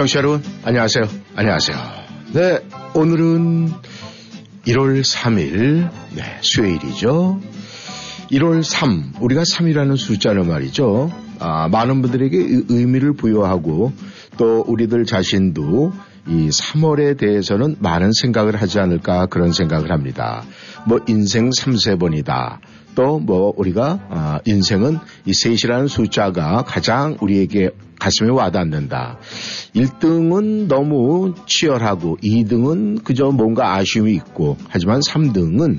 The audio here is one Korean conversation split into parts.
청취자 여러분, 안녕하세요. 안녕하세요. 네, 오늘은 1월 3일, 네, 수요일이죠. 1월 3, 우리가 3이라는 숫자는 말이죠. 아, 많은 분들에게 의미를 부여하고 또 우리들 자신도 이 3월에 대해서는 많은 생각을 하지 않을까 그런 생각을 합니다. 뭐 인생 3세번이다. 또 뭐 우리가 아, 인생은 이 셋이라는 숫자가 가장 우리에게 가슴에 와닿는다. 1등은 너무 치열하고 2등은 그저 뭔가 아쉬움이 있고 하지만 3등은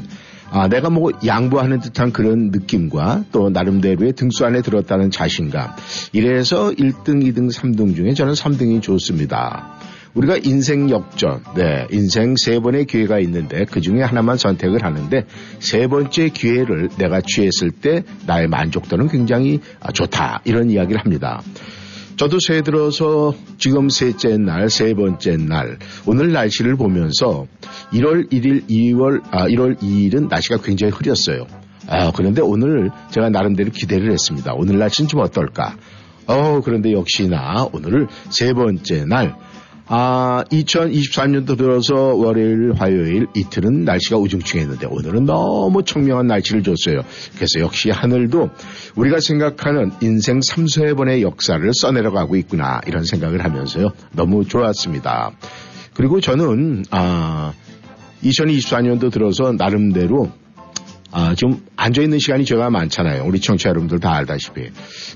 아, 내가 뭐 양보하는 듯한 그런 느낌과 또 나름대로의 등수 안에 들었다는 자신감. 이래서 1등, 2등, 3등 중에 저는 3등이 좋습니다. 우리가 인생 역전, 네, 인생 세 번의 기회가 있는데 그 중에 하나만 선택을 하는데 세 번째 기회를 내가 취했을 때 나의 만족도는 굉장히 좋다. 이런 이야기를 합니다. 저도 새해 들어서 지금 셋째 날, 세 번째 날, 오늘 날씨를 보면서 1월 1일, 2월, 아, 1월 2일은 날씨가 굉장히 흐렸어요. 아, 그런데 오늘 제가 나름대로 기대를 했습니다. 오늘 날씨는 좀 어떨까? 어, 그런데 역시나 오늘 세 번째 날, 아, 2023년도 들어서 월요일, 화요일 이틀은 날씨가 우중충했는데 오늘은 너무 청명한 날씨를 줬어요. 그래서 역시 하늘도 우리가 생각하는 인생 3, 4번의 역사를 써내려가고 있구나 이런 생각을 하면서요. 너무 좋았습니다. 그리고 저는 아, 2024년도 들어서 나름대로 아, 좀 앉아있는 시간이 제가 많잖아요. 우리 청취자 여러분들 다 알다시피.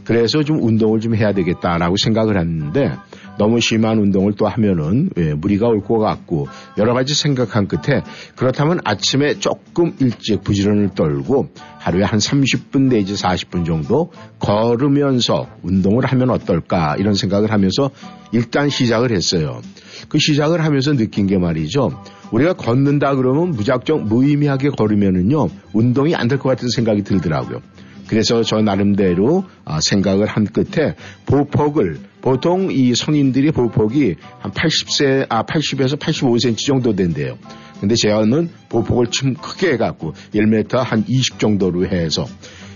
그래서 좀 운동을 좀 해야 되겠다라고 생각을 했는데 너무 심한 운동을 또 하면은 예, 무리가 올 것 같고 여러 가지 생각한 끝에 그렇다면 아침에 조금 일찍 부지런을 떨고 하루에 한 30분 내지 40분 정도 걸으면서 운동을 하면 어떨까 이런 생각을 하면서 일단 시작을 했어요. 그 시작을 하면서 느낀 게 말이죠. 우리가 걷는다 그러면 무작정 무의미하게 걸으면은요 운동이 안 될 것 같은 생각이 들더라고요. 그래서 저 나름대로 아, 생각을 한 끝에 보폭을 보통 이 성인들이 보폭이 한 80세 아 80에서 85cm 정도 된대요. 근데 제가는 보폭을 좀 크게 해갖고 1m 한 20 정도로 해서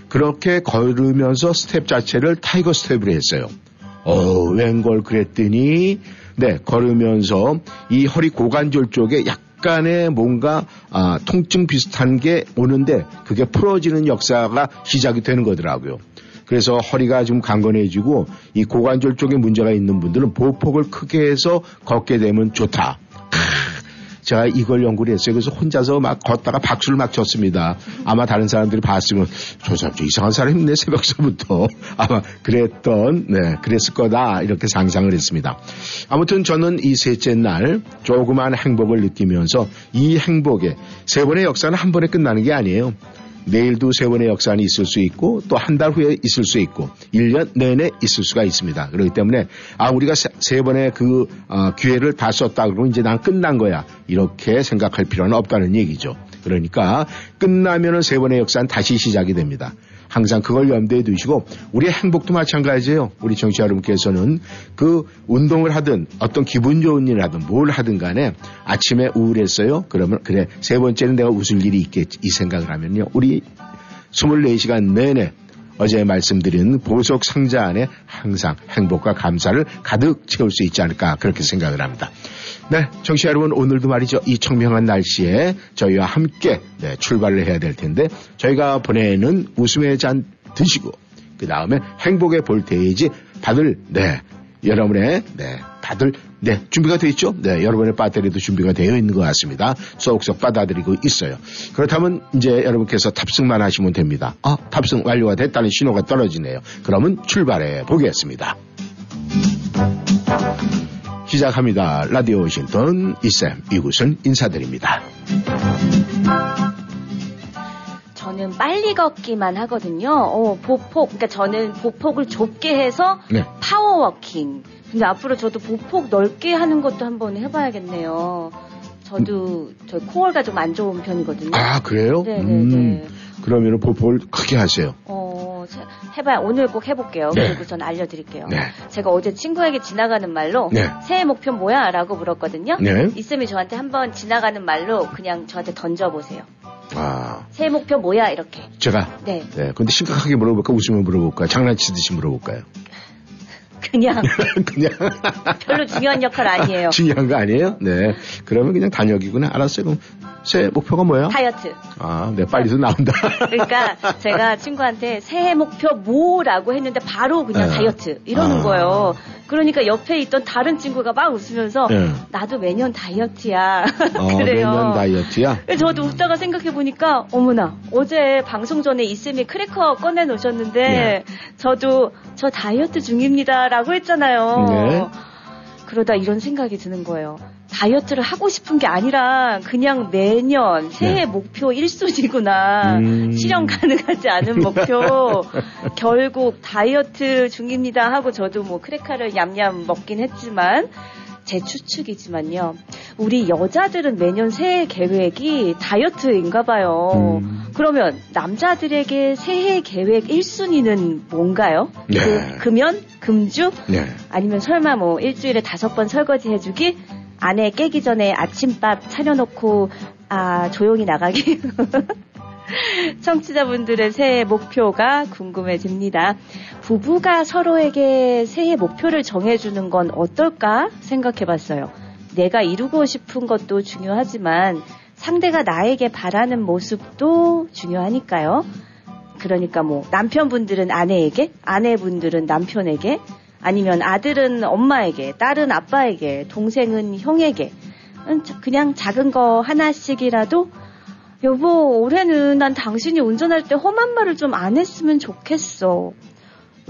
그렇게 걸으면서 스텝 자체를 tiger 스텝으로 했어요. 어, 웬걸 그랬더니 네, 걸으면서 이 허리 고관절 쪽에 약간의 뭔가 아, 통증 비슷한 게 오는데 그게 풀어지는 역사가 시작이 되는 거더라고요. 그래서 허리가 좀 강건해지고 이 고관절 쪽에 문제가 있는 분들은 보폭을 크게 해서 걷게 되면 좋다. 제가 이걸 연구를 했어요. 그래서 혼자서 막 걷다가 박수를 막 쳤습니다. 아마 다른 사람들이 봤으면 저 사람 저 이상한 사람이 있네 새벽서부터 아마 그랬던 네 그랬을 거다 이렇게 상상을 했습니다. 아무튼 저는 이 셋째 날 조그만 행복을 느끼면서 이 행복의 세 번의 역사는 한 번에 끝나는 게 아니에요. 내일도 세 번의 역사는 있을 수 있고 또 한 달 후에 있을 수 있고 1년 내내 있을 수가 있습니다. 그렇기 때문에 아 우리가 세, 세 번의 그 어, 기회를 다 썼다 그러면 이제 난 끝난 거야. 이렇게 생각할 필요는 없다는 얘기죠. 그러니까 끝나면은 세 번의 역사는 다시 시작이 됩니다. 항상 그걸 염두에 두시고 우리의 행복도 마찬가지예요. 우리 정치 여러분께서는 그 운동을 하든 어떤 기분 좋은 일을 하든 뭘 하든 간에 아침에 우울했어요. 그러면 그래 세 번째는 내가 웃을 일이 있겠지 이 생각을 하면요. 우리 24시간 내내 어제 말씀드린 보석 상자 안에 항상 행복과 감사를 가득 채울 수 있지 않을까 그렇게 생각을 합니다. 네, 청취자 여러분 오늘도 말이죠. 이 청명한 날씨에 저희와 함께 네, 출발을 해야 될 텐데 저희가 보내는 웃음의 잔 드시고 그 다음에 행복의 볼테이지 받을 네 여러분의 네 다들 네 준비가 되어 있죠? 네 여러분의 배터리도 준비가 되어 있는 것 같습니다. 쏙쏙 받아들이고 있어요. 그렇다면 이제 여러분께서 탑승만 하시면 됩니다. 아 탑승 완료가 됐다는 신호가 떨어지네요. 그러면 출발해 보겠습니다. 시작합니다. 라디오 워싱턴 이쌤 이곳은 인사드립니다. 저는 빨리 걷기만 하거든요. 어, 보폭, 그러니까 저는 보폭을 좁게 해서 네. power walking. 근데 앞으로 저도 보폭 넓게 하는 것도 한번 해봐야겠네요. 저도 저 코어가 좀 안 좋은 편이거든요. 아 그래요? 네네네. 그러면 보폭을 크게 하세요. 어, 자, 해봐야 오늘 꼭 해볼게요. 네. 그리고 전 알려드릴게요. 네. 제가 어제 친구에게 지나가는 말로 네. 새해 목표 뭐야? 라고 물었거든요. 네. 이쌤이 저한테 한번 지나가는 말로 그냥 저한테 던져보세요. 아 새해 목표 뭐야? 이렇게. 제가 네. 네. 근데 심각하게 물어볼까 웃으면 물어볼까요? 장난치듯이 물어볼까요? 그냥 그냥 별로 중요한 역할 아니에요. 중요한 거 아니에요? 네. 그러면 그냥 단역이구나. 알았어요. 그럼 새 목표가 뭐야? 다이어트. 아, 네, 빨리도 나온다. 그러니까 제가 친구한테 새해 목표 뭐라고 했는데 바로 그냥 네. 다이어트 이러는 아. 거예요. 그러니까 옆에 있던 다른 친구가 막 웃으면서 네. 나도 매년 다이어트야. 어, 그래요. 매년 다이어트야? 그래서 저도 웃다가 생각해 보니까 어머나 어제 방송 전에 이쌤이 크래커 꺼내 놓으셨는데 네. 저도 저 다이어트 중입니다라고 했잖아요. 네. 그러다 이런 생각이 드는 거예요. 다이어트를 하고 싶은 게 아니라 그냥 매년 새해 네. 목표 1순위구나. 음. 실현 가능하지 않은 목표. 결국 다이어트 중입니다 하고 저도 뭐 크래커를 얌얌 먹긴 했지만 제 추측이지만요. 우리 여자들은 매년 새해 계획이 다이어트인가 봐요. 음. 그러면 남자들에게 새해 계획 1순위는 뭔가요? 네. 그, 금연? 금주? 네. 아니면 설마 뭐 일주일에 다섯 번 설거지 해주기? 아내 깨기 전에 아침밥 차려놓고 아 조용히 나가기? 청취자분들의 새해 목표가 궁금해집니다. 부부가 서로에게 새해 목표를 정해주는 건 어떨까 생각해 봤어요. 내가 이루고 싶은 것도 중요하지만 상대가 나에게 바라는 모습도 중요하니까요. 그러니까 뭐 남편분들은 아내에게, 아내분들은 남편에게, 아니면 아들은 엄마에게, 딸은 아빠에게, 동생은 형에게, 음, 자- 그냥 작은 거 하나씩이라도 여보, 올해는 난 당신이 운전할 때 험한 말을 좀 안 했으면 좋겠어.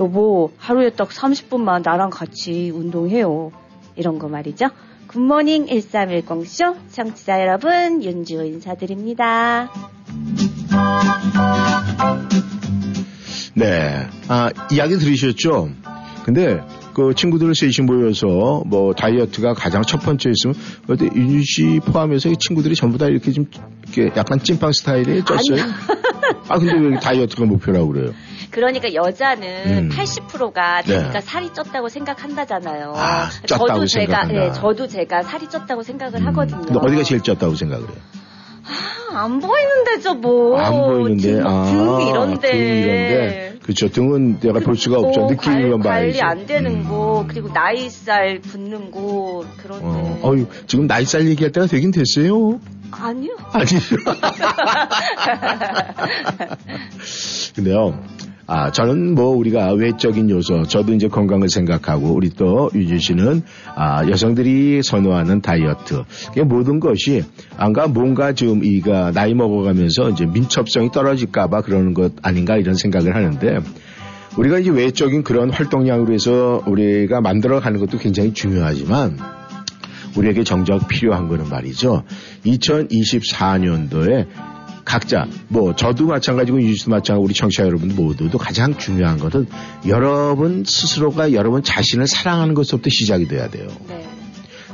여보, 하루에 딱 30분만 나랑 같이 운동해요. 이런 거 말이죠. 굿모닝 1310쇼 청취자 여러분 윤주 인사드립니다. 네. 아, 이야기 들으셨죠? 근데 그 친구들 셋이 모여서 뭐 다이어트가 가장 첫 번째였으면 어때 윤주 씨 포함해서 이 친구들이 전부 다 이렇게 좀 이렇게 약간 찐빵 스타일에 쪘어요? 아 근데 왜 다이어트가 목표라고 그래요? 그러니까 여자는 음. 80%가 네. 자기가 살이 쪘다고 생각한다잖아요. 아, 쪘다고 저도 제가 생각한다. 네, 저도 제가 살이 쪘다고 생각을 하거든요. 근데 어디가 제일 쪘다고 생각을 해요? 아, 안 보이는데죠 뭐. 안 보이는데 등, 아, 등 이런데. 등 이런데 그렇죠. 등은 내가 볼 수가 없죠. 관- 봐야지 관리 안 되는 음. 거 그리고 나이살 붙는 거 그런데. 어, 어유 지금 나이살 얘기할 때가 되긴 됐어요. 아니요. 아니죠 근데요 아, 저는 뭐 우리가 외적인 요소, 저도 이제 건강을 생각하고 우리 또 유진 씨는 아, 여성들이 선호하는 다이어트. 그 모든 것이 안가 뭔가 좀 이가 나이 먹어가면서 이제 민첩성이 떨어질까봐 그러는 것 아닌가 이런 생각을 하는데 우리가 이제 외적인 그런 활동량으로 해서 우리가 만들어 가는 것도 굉장히 중요하지만 우리에게 정작 필요한 거는 말이죠. 2024년도에 각자 뭐 저도 마찬가지고 유지도 마찬가지고 우리 청취자 여러분 모두도 가장 중요한 것은 여러분 스스로가 여러분 자신을 사랑하는 것부터 시작이 돼야 돼요. 네.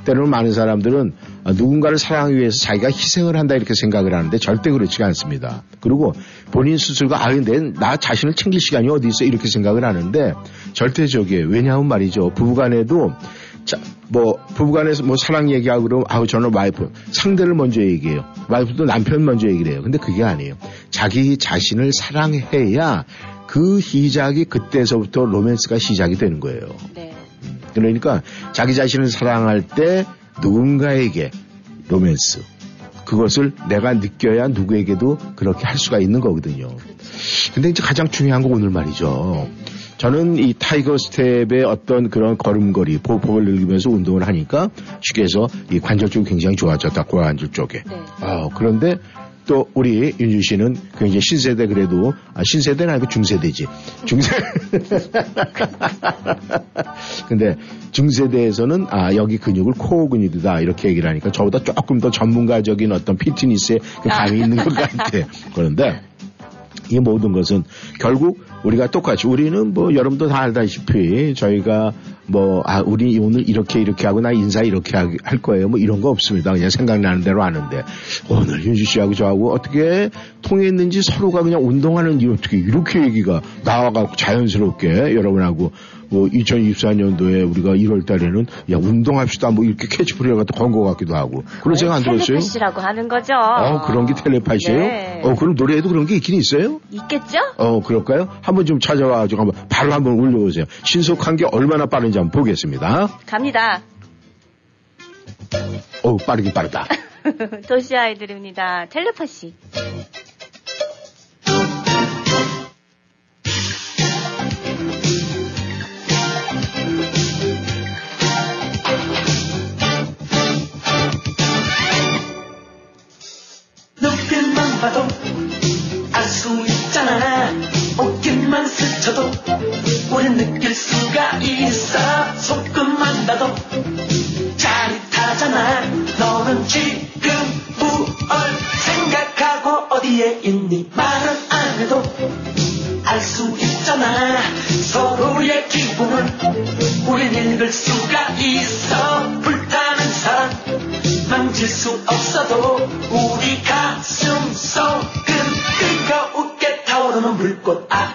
때로는 많은 사람들은 아, 누군가를 사랑하기 위해서 자기가 희생을 한다 이렇게 생각을 하는데 절대 그렇지가 않습니다. 그리고 본인 스스로가 아 근데 나 자신을 챙길 시간이 어디 있어 이렇게 생각을 하는데 절대적이에요. 왜냐하면 말이죠. 부부간에도 자, 뭐 부부간에서 뭐 사랑 얘기하고 그러면 아우 저는 와이프 상대를 먼저 얘기해요. 와이프도 남편 먼저 얘기를 해요. 근데 그게 아니에요. 자기 자신을 사랑해야 그 시작이 그때서부터 로맨스가 시작이 되는 거예요. 네. 그러니까 자기 자신을 사랑할 때 누군가에게 로맨스 그것을 내가 느껴야 누구에게도 그렇게 할 수가 있는 거거든요. 근데 이제 가장 중요한 건 오늘 말이죠. 저는 이 tiger step의 어떤 그런 걸음걸이, 보폭을 늘리면서 운동을 하니까 쉽게 해서 이 관절 쪽이 굉장히 좋아졌다, 고관절 쪽에. 네. 어, 그런데 또 우리 윤주 씨는 굉장히 신세대 그래도 아, 신세대는 아니고 중세대지 중세 근데 중세대에서는 아 여기 근육을 코어 근육이다 이렇게 얘기를 하니까 저보다 조금 더 전문가적인 어떤 피트니스에 그 감이 있는 것 같아 그런데 이 모든 것은 결국 우리가 똑같이 우리는 뭐 여러분도 다 알다시피 저희가 뭐 아 우리 오늘 이렇게 이렇게 하고 나 인사 이렇게 하- 할 거예요 뭐 이런 거 없습니다 그냥 생각나는 대로 하는데 오늘 윤주 씨하고 저하고 어떻게 통했는지 서로가 그냥 운동하는 이 어떻게 이렇게 얘기가 나와갖고 자연스럽게 여러분하고 뭐 2024년도에 우리가 1월 달에는 야 운동합시다 뭐 이렇게 캐치프레이가 건거 같기도 하고 그런 생각 안 들었어요? 텔레파시라고 하는 거죠. 어 그런 게 텔레파시예요? 네. 어 그럼 노래에도 그런 게 있긴 있어요? 있겠죠? 어, 그럴까요? 한번 좀 찾아와 가지고 한번 바로 한번 올려보세요. 신속한 게 얼마나 빠른지 한번 보겠습니다. 갑니다. 어, 빠르긴 빠르다. 도시 아이들입니다. 텔레파시. 봐도 알 수 있잖아 옷깃만 스쳐도 하잖아. 너는 지금 무얼 생각하고 어디에 있니? 말은 안 해도 알 수 있잖아. 서로의 기분을 우린 읽을 수가 있어. 불타는 사랑 만질 수 없어도 우리 가슴 속은 뜨거우게 타오르는 불꽃. 아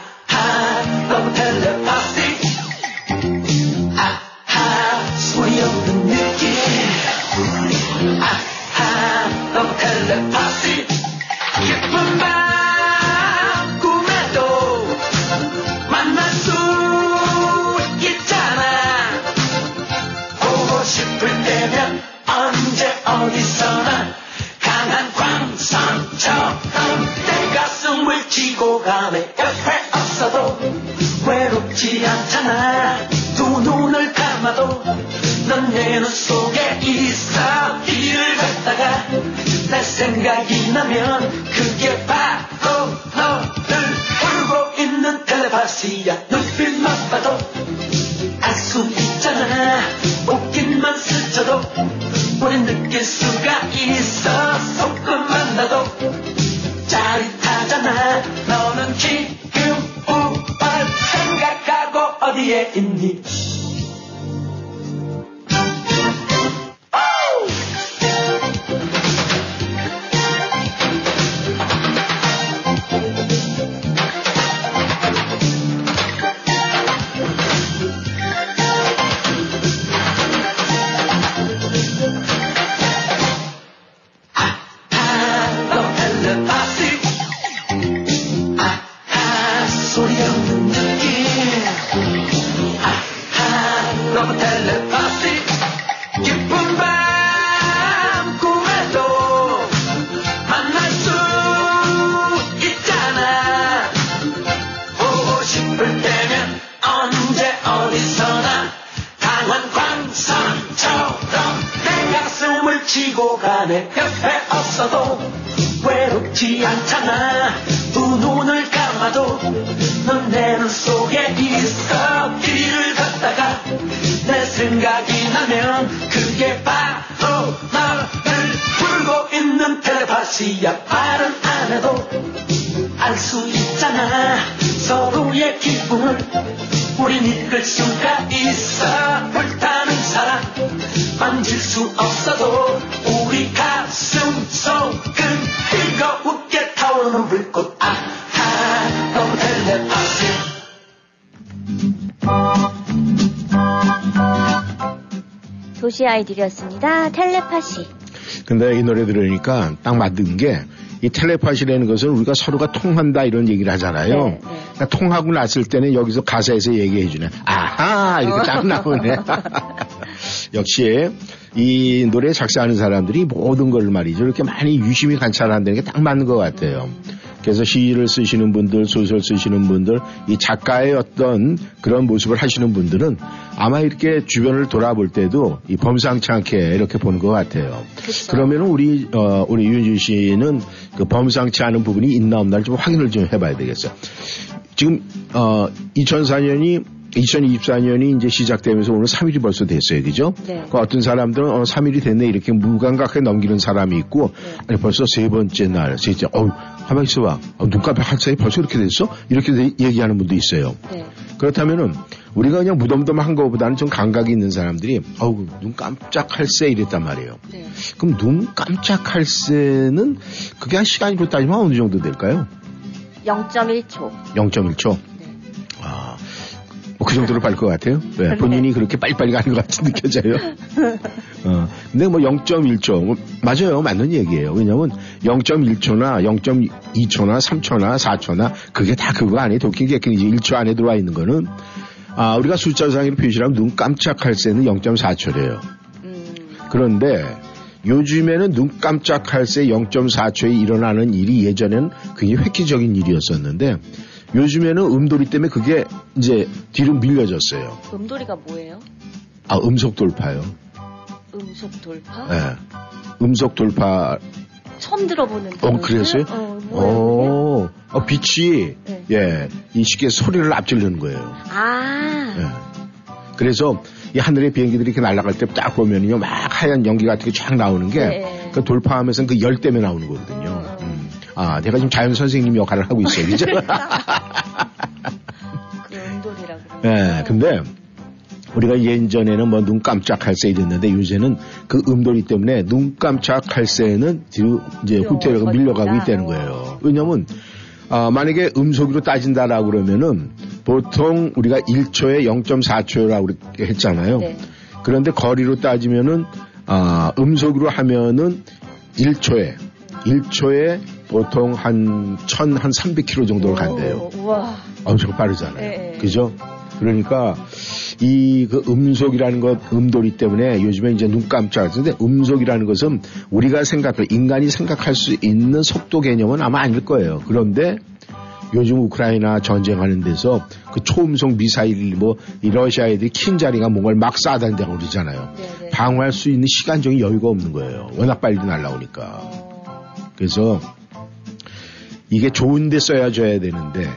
외롭지 않잖아. 두 눈을 감아도 넌 내 눈 속에 있어. 길을 걷다가 내 생각이 나면 그게 바로 너를 부르고 있는 텔레파시야 아이들이었습니다. 텔레파시. 근데 이 노래 들으니까 딱 맞는 게 이 텔레파시라는 것은 우리가 서로가 통한다 이런 얘기를 하잖아요. 네, 네. 그러니까 통하고 났을 때는 여기서 가사에서 얘기해 주네. 아하 이렇게 딱 나오네. 역시 이 노래 작사하는 사람들이 모든 걸 말이죠. 이렇게 많이 유심히 관찰한다는 게 딱 맞는 것 같아요. 그래서 시를 쓰시는 분들, 소설 쓰시는 분들, 이 작가의 어떤 그런 모습을 하시는 분들은 아마 이렇게 주변을 돌아볼 때도 이 범상치 않게 이렇게 보는 것 같아요. 그쵸. 그러면 우리 어, 우리 윤준 씨는 그 범상치 않은 부분이 있나 없나를 좀 확인을 좀 해봐야 되겠어요. 지금 어 2004년이 2024년이 이제 시작되면서 오늘 3일이 벌써 됐어요, 그죠? 네. 그 어떤 사람들은 어 3일이 됐네 이렇게 무감각하게 넘기는 사람이 있고 네. 아니 벌써 세 번째 날, 세째, 어우 가만 있어봐, 어, 눈깜빡 할 사이 벌써 이렇게 됐어? 이렇게 돼- 얘기하는 분도 있어요. 네. 그렇다면은 우리가 그냥 무덤덤한 거보다는 좀 감각이 있는 사람들이 어우 눈 깜짝할 새 이랬단 말이에요. 네. 그럼 눈 깜짝할 새는 그게 한 시간으로 따지면 어느 정도 될까요? 0.1초. 0.1초. 네. 아, 뭐그 정도로 빨 것 같아요. 네, 본인이 그렇게 빨리빨리 가는 것 같이 느껴져요. 어, 근데 뭐 0.1초, 뭐 맞아요. 맞는 얘기예요. 왜냐면 0.1초나 0.2초나 3초나 4초나 그게 다 그거 안에 도킹 개킹 이제 1초 안에 들어와 있는 거는 아, 우리가 숫자상으로 표시하면 눈 깜짝할 새는 0.4초래요. 음, 그런데 요즘에는 눈 깜짝할 새 0.4초에 일어나는 일이 예전엔 굉장히 획기적인 일이었었는데 요즘에는 음돌이 때문에 그게 이제 뒤로 밀려졌어요. 음돌이가 뭐예요? 아, 음속 돌파요. 음속 돌파? 예. 음속 돌파. 처음 들어보는. 어? 그랬어요? 어? 오, 어, 빛이, 네. 예, 이 쉽게 소리를 앞지르는 거예요. 아, 예. 그래서 이 하늘에 비행기들이 이렇게 날아갈 때 딱 보면요, 막 하얀 연기 같은 게 쫙 나오는 게, 네. 그 돌파하면서 그 열 때문에 나오는 거거든요. 음. 아, 내가 지금 자연 선생님 역할을 하고 있어요, 그죠? 그 음돌이라고. 예, 근데 우리가 예전에는 뭐 눈 깜짝할 새 이랬는데 요새는 그 음돌이 때문에 눈 깜짝할 새는 뒤로 이제 후퇴로 밀려가고. 있다는 거예요. 왜냐면 아, 만약에 음속으로 따진다라고 그러면은 보통 우리가 1초에 0.4초라고 그렇게 했잖아요. 네. 그런데 거리로 따지면은 아, 음속으로 하면은 1초에 1초에 보통 한 1000, 한 300km 정도를 간대요. 오, 우와. 엄청 빠르잖아요. 네. 그죠? 그러니까 이 그 음속이라는 것, 음돌이 때문에 요즘에 이제 눈 깜짝하는데 음속이라는 것은 우리가 생각할 인간이 생각할 수 있는 속도 개념은 아마 아닐 거예요. 그런데 요즘 우크라이나 전쟁하는 데서 그 초음속 미사일 뭐이 러시아 애들이 킨 자리가 뭔가를 막 쏴다닌다고 그러잖아요. 네, 네. 방어할 수 있는 시간적인 여유가 없는 거예요. 워낙 빨리 날라오니까. 어, 그래서 이게 좋은데 써야줘야 되는데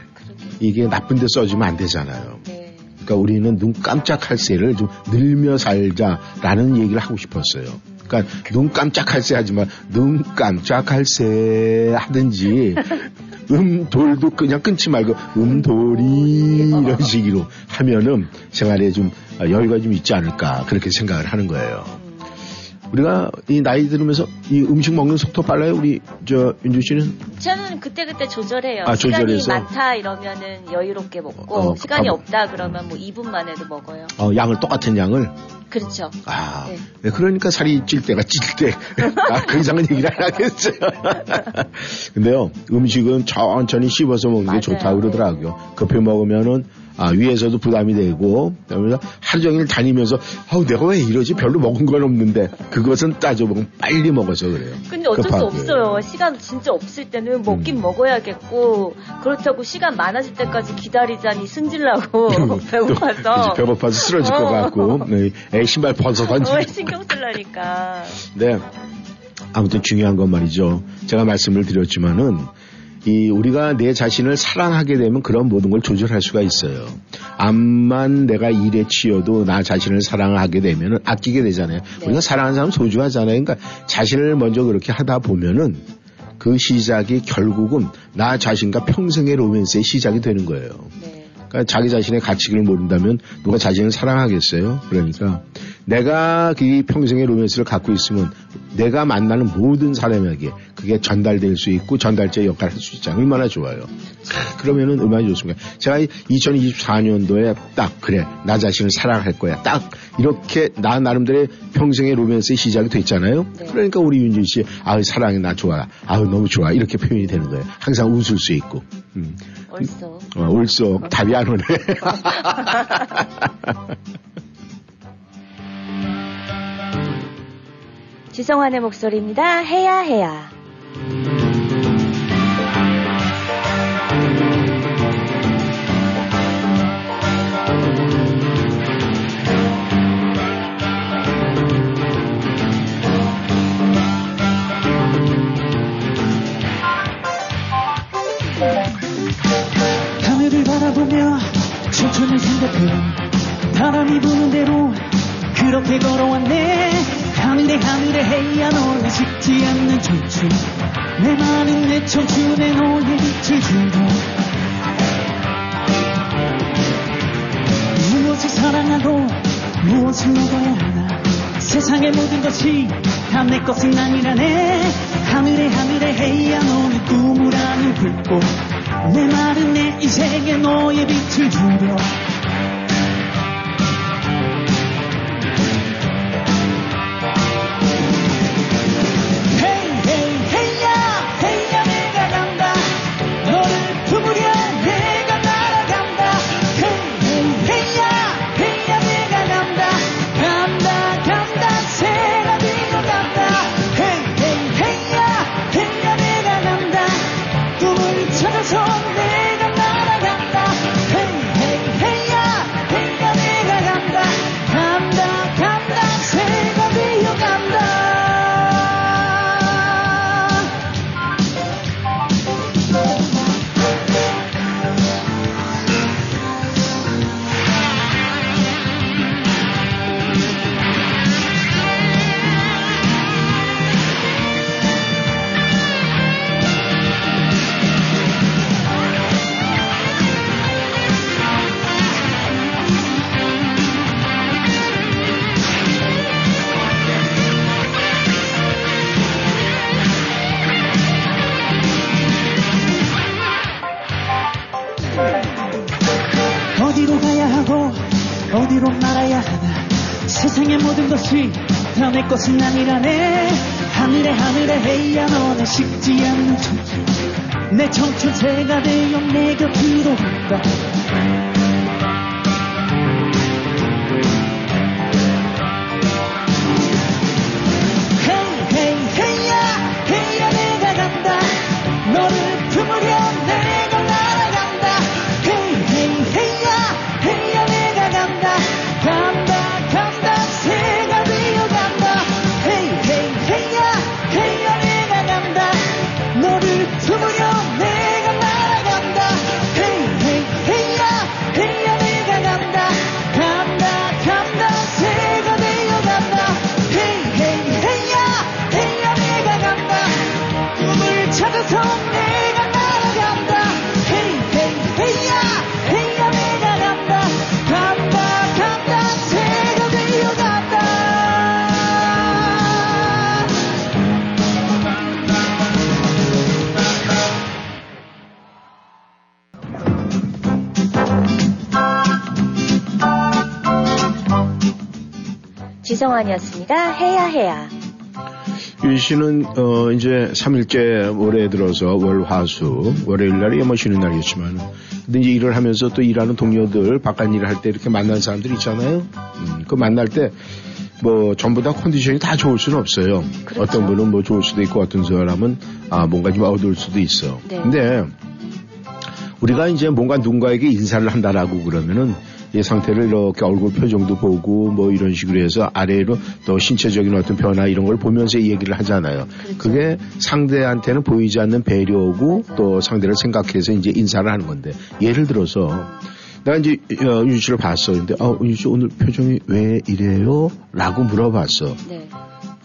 이게 나쁜데 써주면 안 되잖아요. 네. 그러니까 우리는 눈 깜짝할 새를 좀 늘며 살자라는 얘기를 하고 싶었어요. 그러니까 눈 깜짝할 새 하지만 눈 깜짝할 새 하든지 음돌도 그냥 끊지 말고 음돌이 이런 식으로 하면은 생활에 좀 여유가 좀 있지 않을까 그렇게 생각을 하는 거예요. 우리가 이 나이 들으면서 이 음식 먹는 속도 빨라요 우리 저 윤주 씨는 저는 그때그때 조절해요. 아, 시간이 조절해서? 많다 이러면은 여유롭게 먹고 어, 시간이 아, 없다 그러면 뭐 2분 만에도 먹어요. 어, 양을 똑같은 양을 그렇죠. 아, 네. 네, 그러니까 살이 찔 때가 찔 때. 아, 그 이상은 얘기를 안 하겠어요. 근데요, 음식은 천천히 씹어서 먹는 게 맞아요. 좋다고 그러더라고요. 급히 먹으면은, 아, 위에서도 부담이 되고, 그러면서 하루 종일 다니면서, 아우, 내가 왜 이러지? 별로 먹은 건 없는데, 그것은 따져보면 빨리 먹어서 그래요. 근데 어쩔 수 급하게. 없어요. 시간 진짜 없을 때는 먹긴 음. 먹어야겠고 그렇다고 시간 많아질 때까지 기다리자니 승질나고 배고파서 배고파서 쓰러질 어. 것 같고, 네, 애 신발 벗어 던지 어, 신경 쓰려니까. 네. 아무튼 중요한 건 말이죠. 제가 말씀을 드렸지만은 이 우리가 내 자신을 사랑하게 되면 그런 모든 걸 조절할 수가 있어요. 암만 내가 일에 치여도 나 자신을 사랑하게 되면은 아끼게 되잖아요. 네. 우리가 사랑하는 사람 소중하잖아요. 그러니까 자신을 먼저 그렇게 하다 보면은 그 시작이 결국은 나 자신과 평생의 로맨스의 시작이 되는 거예요. 네. 그러니까 자기 자신의 가치를 모른다면 누가 자신을 사랑하겠어요? 그러니까 내가 그 평생의 로맨스를 갖고 있으면 내가 만나는 모든 사람에게 그게 전달될 수 있고 전달자 역할을 할 수 있잖아요. 얼마나 좋아요. 아, 그러면은 얼마나 좋습니까? 제가 2024년도에 딱 그래 나 자신을 사랑할 거야. 딱 이렇게 나 나름대로의 평생의 로맨스의 시작이 됐잖아요. 네. 그러니까 우리 윤진 씨 아우 사랑해 나 좋아. 아우 너무 좋아. 이렇게 표현이 되는 거예요. 항상 웃을 수 있고. 음. 얼쏘. 어, 올쏙 답이 안 오네. 지성환의 목소리입니다. 해야 해야. 해야 너는 식지 않는 청춘. 내 많은 내 청춘에 너의 빛을 주고 무엇을 사랑하고 무엇을 먹어야 하나? 세상의 모든 것이 다 내 것은 아니라네. 하늘에 하늘에 해야 너는 꿈을 아는 불꽃. 내 마른 내 인생에 너의 빛을 주려 지성환이었습니다. 해야 해야. 윤 씨는 어 이제 3일째 올해 들어서 월화수 월요일 날이 뭐 쉬는 날이었지만 근데 이제 일을 하면서 또 일하는 동료들 바깥 일을 할 때 이렇게 만난 사람들 있잖아요. 음, 그 만날 때 뭐 전부 다 컨디션이 다 좋을 수는 없어요. 그렇죠. 어떤 분은 뭐 좋을 수도 있고 어떤 사람은 아 뭔가 좀 어두울 수도 있어. 네. 근데 우리가 이제 뭔가 누군가에게 인사를 한다라고 그러면은 이 상태를 이렇게 얼굴 표정도 보고 뭐 이런 식으로 해서 아래로 또 신체적인 어떤 변화 이런 걸 보면서 이 얘기를 하잖아요. 그렇죠. 그게 상대한테는 보이지 않는 배려고 또 상대를 생각해서 이제 인사를 하는 건데 예를 들어서 내가 이제 어, 윤 씨를 봤어. 근데 어, 윤씨 오늘 표정이 왜 이래요? 라고 물어봤어. 네.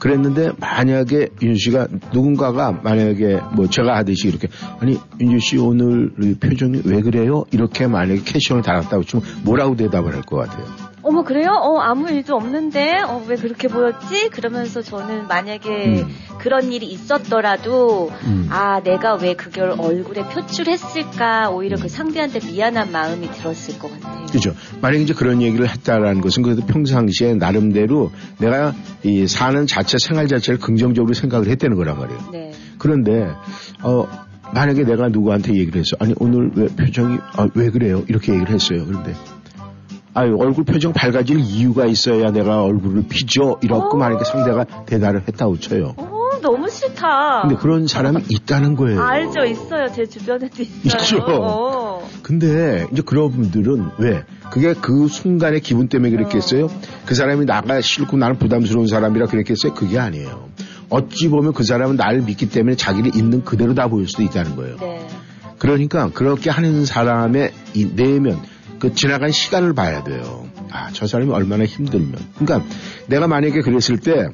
그랬는데 만약에 윤 씨가 누군가가 만약에 뭐 제가 하듯이 이렇게 아니 윤주 씨 오늘 이 표정이 왜 그래요? 이렇게 만약에 캐션을 달았다고 치면 뭐라고 대답을 할 것 같아요. 어머 그래요? 어 아무 일도 없는데 어 왜 그렇게 보였지? 그러면서 저는 만약에 음. 그런 일이 있었더라도 음. 아 내가 왜 그걸 얼굴에 표출했을까 오히려 그 상대한테 미안한 마음이 들었을 것 같아요. 그죠. 만약에 이제 그런 얘기를 했다라는 것은 그래도 평상시에 나름대로 내가 이 사는 자체 생활 자체를 긍정적으로 생각을 했다는 거란 말이에요. 네. 그런데 어 만약에 내가 누구한테 얘기를 했어. 아니 오늘 왜 표정이 아, 왜 그래요? 이렇게 얘기를 했어요. 그런데 아유 얼굴 표정 밝아질 이유가 있어야 내가 얼굴을. 이렇게 어. 만약에 상대가 대답을 했다고 쳐요. 어 너무 싫다. 근데 그런 사람이 있다는 거예요. 알죠 있어요 제 주변에도 있어요. 있죠. 어. 근데 이제 그런 분들은 왜 그게 그 순간의 기분 때문에 그랬겠어요? 그 사람이 나가 싫고 나는 부담스러운 사람이라 그랬겠어요? 그게 아니에요. 어찌 보면 그 사람은 나를 믿기 때문에 자기를 있는 그대로 다 보일 수도 있다는 거예요. 네. 그러니까 그렇게 하는 사람의 이 내면 그 지나간 시간을 봐야 돼요. 아, 저 사람이 얼마나 힘들면. 그러니까 내가 만약에 그랬을 때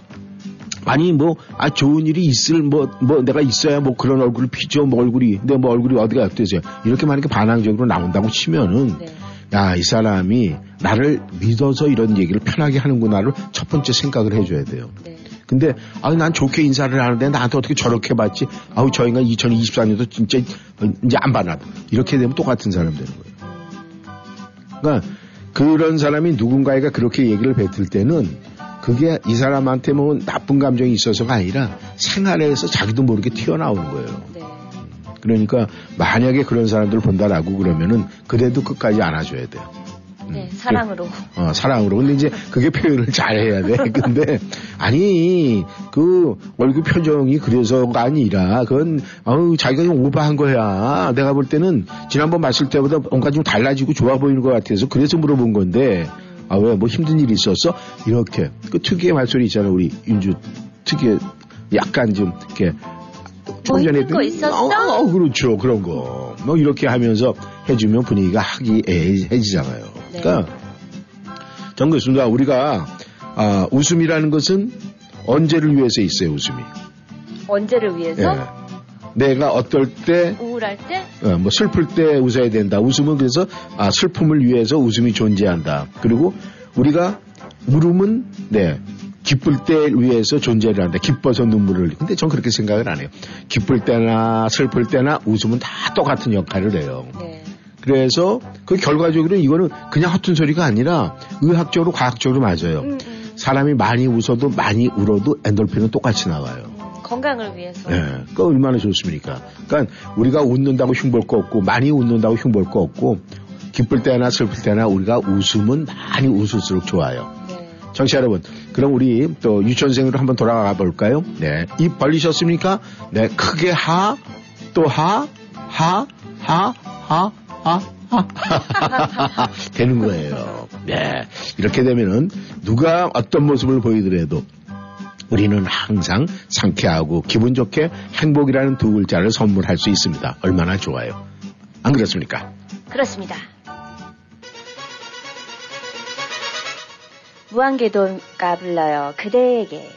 아니 뭐 아 좋은 일이 있을 뭐뭐 내가 있어야 뭐 그런 얼굴을 피죠 뭐 얼굴이 근데 뭐 얼굴이 어디가 어때서요 이렇게 만약에 반항적으로 나온다고 치면은 네. 야이 사람이 나를 믿어서 이런 얘기를 편하게 하는구나를 첫 번째 생각을 해줘야 돼요. 네. 근데 아난 좋게 인사를 하는데 나한테 어떻게 저렇게 봤지? 아우 저 인간 2024년도 진짜 이제 안 봐나 이렇게 되면 똑같은 사람 되는 거예요. 그러니까 그런 사람이 누군가에게 그렇게 얘기를 뱉을 때는 그게 이 사람한테 뭐 나쁜 감정이 있어서가 아니라 생활에서 자기도 모르게 튀어나오는 거예요. 네. 그러니까 만약에 그런 사람들을 본다라고 그러면은 그래도 끝까지 안아줘야 돼요. 네, 사랑으로. 어, 사랑으로. 근데 이제 그게 표현을 잘 해야 돼. 근데, 아니, 그 얼굴 표정이 그래서가 아니라, 그건, 어우, 자기가 좀 오버한 거야. 내가 볼 때는 지난번 봤을 때보다 뭔가 좀 달라지고 좋아 보이는 것 같아서 그래서 물어본 건데, 아, 왜, 뭐 힘든 일이 있었어? 이렇게. 그 특유의 말소리 있잖아, 우리 윤주 특유의 약간 좀, 이렇게. 뭐 힘든 거 있었어? 어, 어, 그렇죠. 그런 거. 뭐 이렇게 하면서 해주면 분위기가 하기해지잖아요. 네. 그러니까 정 교수입니다. 우리가 아, 웃음이라는 것은 언제를 위해서 있어요, 웃음이. 언제를 위해서? 예. 내가 어떨 때, 우울할 때? 어, 뭐 슬플 때 웃어야 된다. 웃음은 그래서 아, 슬픔을 위해서 웃음이 존재한다. 그리고 우리가 울음은 네. 기쁠 때 위해서 존재를 한다. 기뻐서 눈물을 흘리. 근데 전 그렇게 생각을 안 해요. 기쁠 때나 슬플 때나 웃음은 다 똑같은 역할을 해요. 네. 그래서 그 결과적으로 이거는 그냥 허튼 소리가 아니라 의학적으로 과학적으로 맞아요. 음, 음. 사람이 많이 웃어도 많이 울어도 엔돌핀은 똑같이 나와요. 음, 건강을 위해서. 예, 그 얼마나 좋습니까? 그러니까 우리가 웃는다고 흉볼 거 없고 많이 웃는다고 흉볼 거 없고 기쁠 때나 슬플 때나 우리가 웃으면 많이 웃을수록 좋아요. 네. 청취자 여러분, 그럼 우리 또 유치원생으로 한번 돌아가 볼까요? 네. 입 벌리셨습니까? 네. 크게 하, 또 하, 하, 하, 하, 하, 하. 되는 거예요. 네. 이렇게 되면은 누가 어떤 모습을 보이더라도 우리는 항상 상쾌하고 기분 좋게 행복이라는 두 글자를 선물할 수 있습니다. 얼마나 좋아요. 안 그렇습니까? 그렇습니다. 무한궤도가 불러요. 그대에게.